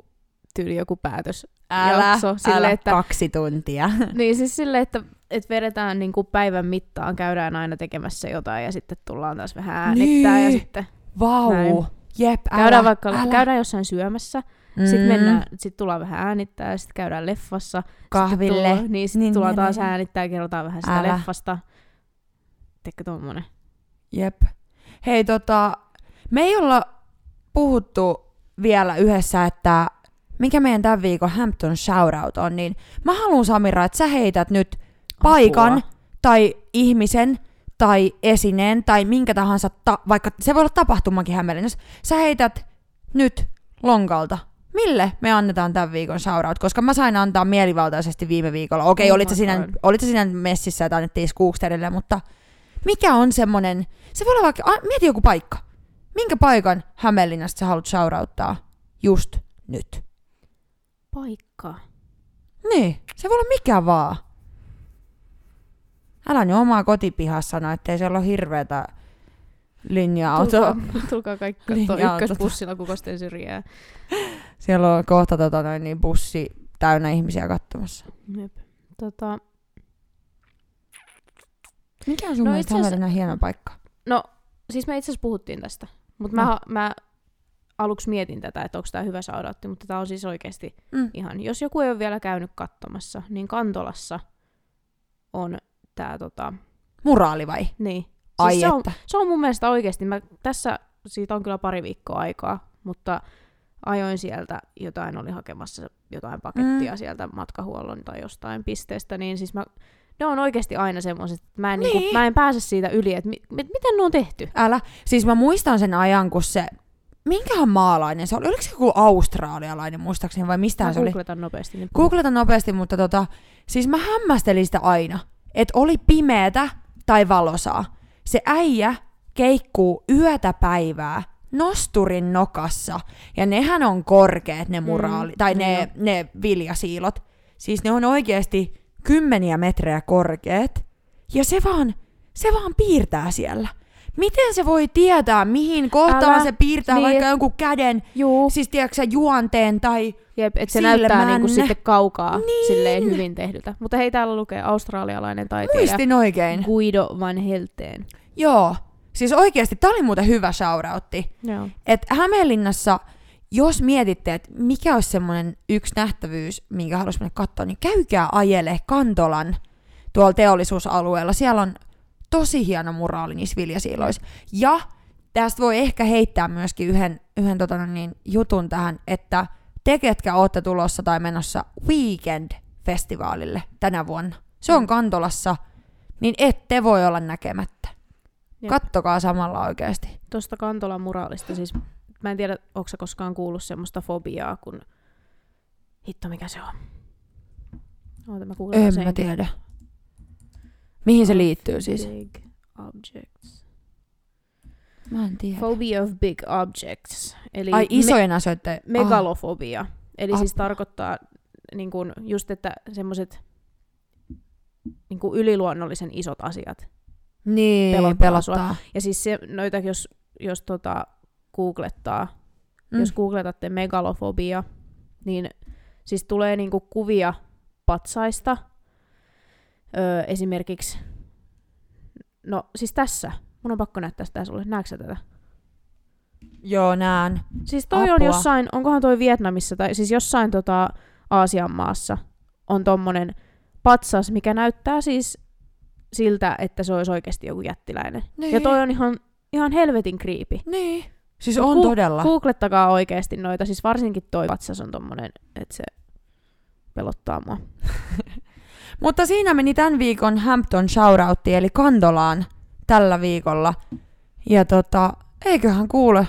tyyli joku päätös Älä, jakso. Sille, älä että, kaksi tuntia. [laughs] niin siis silleen, että, että vedetään niin kuin päivän mittaan, käydään aina tekemässä jotain ja sitten tullaan taas vähän äänittää ja Niin. sitten Vau. Näin. Jep, älä, käydään vaikka älä. käydään jossain syömässä, Mm. sitten mennään, sit tullaan vähän äänittää ja sitten käydään leffassa. kahville. Sitten tullaan, niin sitten Niin, tullaan niin, taas niin. äänittää ja kerrotaan vähän sitä Älä. leffasta. Teekö tommonen? Jep. Hei tota, me ei olla puhuttu vielä yhdessä, että mikä meidän tämän viikon Hampton shoutout on, niin mä haluan Samira, että sä heität nyt paikan Apua. tai ihmisen tai esineen tai minkä tahansa, ta- vaikka se voi olla tapahtumakin Hämeenlinnassa, sä heität nyt lonkalta. Mille me annetaan tämän viikon shoutout? Koska mä sain antaa mielivaltaisesti viime viikolla. Okei, Oh olit, sä siinä messissä, että annettiin Skooksterille, mutta mikä on semmonen, se voi olla vaikka, a, mieti joku paikka. Minkä paikan Hämeenlinnasta sä haluat shoutouttaa just nyt? Paikka. Niin, se voi olla mikä vaan. Älä nyt omaa kotipihassa sano, ettei siellä ole hirveätä linja-autoa. Tulkaa, tulkaa kaikki Linja-autot. ykkösbussilla kukosten syrjää. Siellä on kohta tota, noin, niin bussi täynnä ihmisiä katsomassa. Jep. Tota, Mikä on sun No mielestä Hämeenlinnan hieno paikka? no, siis me itse asiassa puhuttiin tästä. Mutta No. mä, mä aluksi mietin tätä, että onko tämä hyvä saudatti, mutta tämä on siis oikeasti Mm. ihan, jos joku ei ole vielä käynyt katsomassa, niin Kantolassa on tämä tota, Muraali vai? niin. Ai Siis se, on, se on mun mielestä oikeasti, mä, tässä siitä on kyllä pari viikkoa aikaa, mutta ajoin sieltä jotain, oli hakemassa jotain pakettia Mm. sieltä matkahuollon tai jostain pisteestä, niin siis mä, ne on oikeasti aina semmoiset, että mä en, niin. Niin. niinku, mä en pääse siitä yli, että mi, miten ne on tehty. Älä. Siis mä muistan sen ajan, kun se... Minkähän maalainen se oli? Oliko se joku australialainen muistaakseni vai mistä se oli? googletan nopeasti. Niin Googletan nopeasti, mutta tota, siis mä hämmästelin sitä aina, että oli pimeätä tai valosaa. Se äijä keikkuu yötä päivää nosturin nokassa, ja nehän on korkeat ne muraali, Mm, tai niin ne, ne viljasiilot. Siis ne on oikeasti kymmeniä metrejä korkeat, ja se vaan, se vaan piirtää siellä. Miten se voi tietää, mihin kohtaan Älä. se piirtää Niin, vaikka et- jonkun käden, Juu, siis tiedätkö juonteen tai jep, että se näyttää niinku sitten kaukaa Niin. silleen hyvin tehdyltä. Mutta hei, täällä lukee australialainen taiteilija muistin oikein. Guido van Helteen. Joo. Siis oikeasti, tää oli muuten hyvä shoutoutti. Joo. Että Hämeenlinnassa, jos mietitte, että mikä olisi semmoinen yksi nähtävyys, minkä haluaisi mennä katsoa, niin käykää ajele Kantolan tuolla teollisuusalueella. Siellä on tosi hieno muraali niissä viljasiiloissa. Ja tästä voi ehkä heittää myöskin yhden, yhden tota no niin, jutun tähän, että te, ketkä olette tulossa tai menossa Weekend-festivaalille tänä vuonna, se on Mm. Kantolassa, niin ette voi olla näkemättä. Jep. Kattokaa samalla oikeasti. Tuosta Kantolan muraalista, siis mä en tiedä, onko koskaan kuullut semmoista fobiaa, kun... Hitto, mikä se on? Oota, mä En senkin. mä tiedä. Mihin se liittyy siis? Big objects. Mä en tiedä. Phobia of big objects. Eli Ai isojen asioiden... Me- megalofobia. Eli siis Apua. tarkoittaa niin kun, just, että semmoiset niin yliluonnollisen isot asiat. Niin, pelottaa pelottaa. Ja siis se, noita, jos, jos tota, googlettaa, Mm. mm. jos googletatte megalofobia, niin siis tulee niinku kuvia patsaista. Öö, esimerkiksi, no siis tässä, mun on pakko näyttää sitä sulle, näetkö tätä? Joo, näen. Siis toi on Apua. jossain, onkohan toi Vietnamissa, tai siis jossain tota Aasian maassa on tommonen patsas, mikä näyttää siis siltä, että se olisi oikeasti joku jättiläinen. Niin. Ja toi on ihan, ihan helvetin kriipi. Niin. Siis on Ku- todella. Googlettakaa oikeasti noita, siis varsinkin toi patsas on tommonen, että se pelottaa mua. [laughs] Mutta siinä meni tämän viikon Hampton shoutoutti, eli Kantolaan tällä viikolla. Ja tota, eiköhän kuule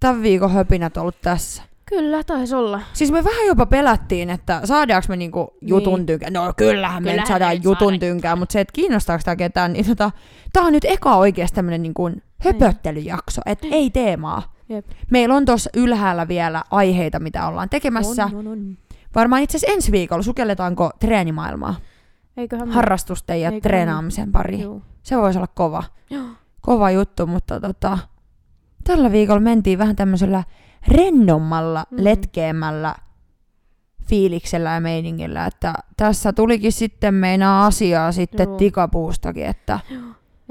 tämän viikon höpinät ollut tässä. Kyllä, taisi olla. Siis me vähän jopa pelättiin, että saadaanko me niinku jutun Niin. tynkää. No kyllähän me nyt saadaan jutun saadaan. tynkää, mutta se, että kiinnostaako tämä ketään, niin tota, tää on nyt eka oikeasti tämmönen niinku höpöttelyjakso, että ei teemaa. Jep. Meillä on tuossa ylhäällä vielä aiheita, mitä ollaan tekemässä. On, on, on. Varmaan itse asiassa ensi viikolla sukelletaanko treenimaailmaa, Eiköhän me- harrastusten ja Eiköhän treenaamisen pariin. Juu. Se voisi olla kova, Joo. kova juttu, mutta tota, tällä viikolla mentiin vähän tämmöisellä rennommalla, Mm. letkeämällä fiiliksellä ja meiningillä, että tässä tulikin sitten meinaa asiaa sitten Joo. tikapuustakin, että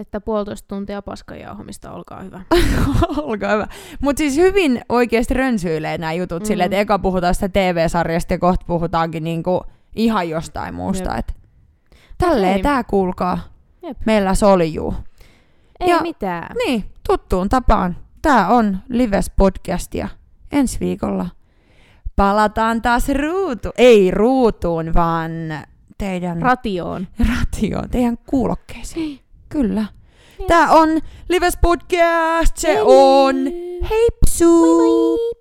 Että puolitoista tuntia paskajauhamista, olkaa hyvä. [laughs] olkaa hyvä. Mutta siis hyvin oikeasti rönsyilee nämä jutut mm. Mm. silleen, että eka puhutaan sitä TV-sarjasta ja kohta puhutaankin niinku ihan jostain muusta. Jep. Et tälleen Okei. tää kuulkaa. Jep. Meillä soljuu. Ei Ja- mitään. Niin, tuttuun tapaan. Tää on Lives Podcast ja ensi viikolla palataan taas ruutu. Ei ruutuun, vaan teidän Ratioon. ratioon, teidän kuulokkeisiin. Kyllä. Tää on Lives Podcast, se on heipsu! Moi moi!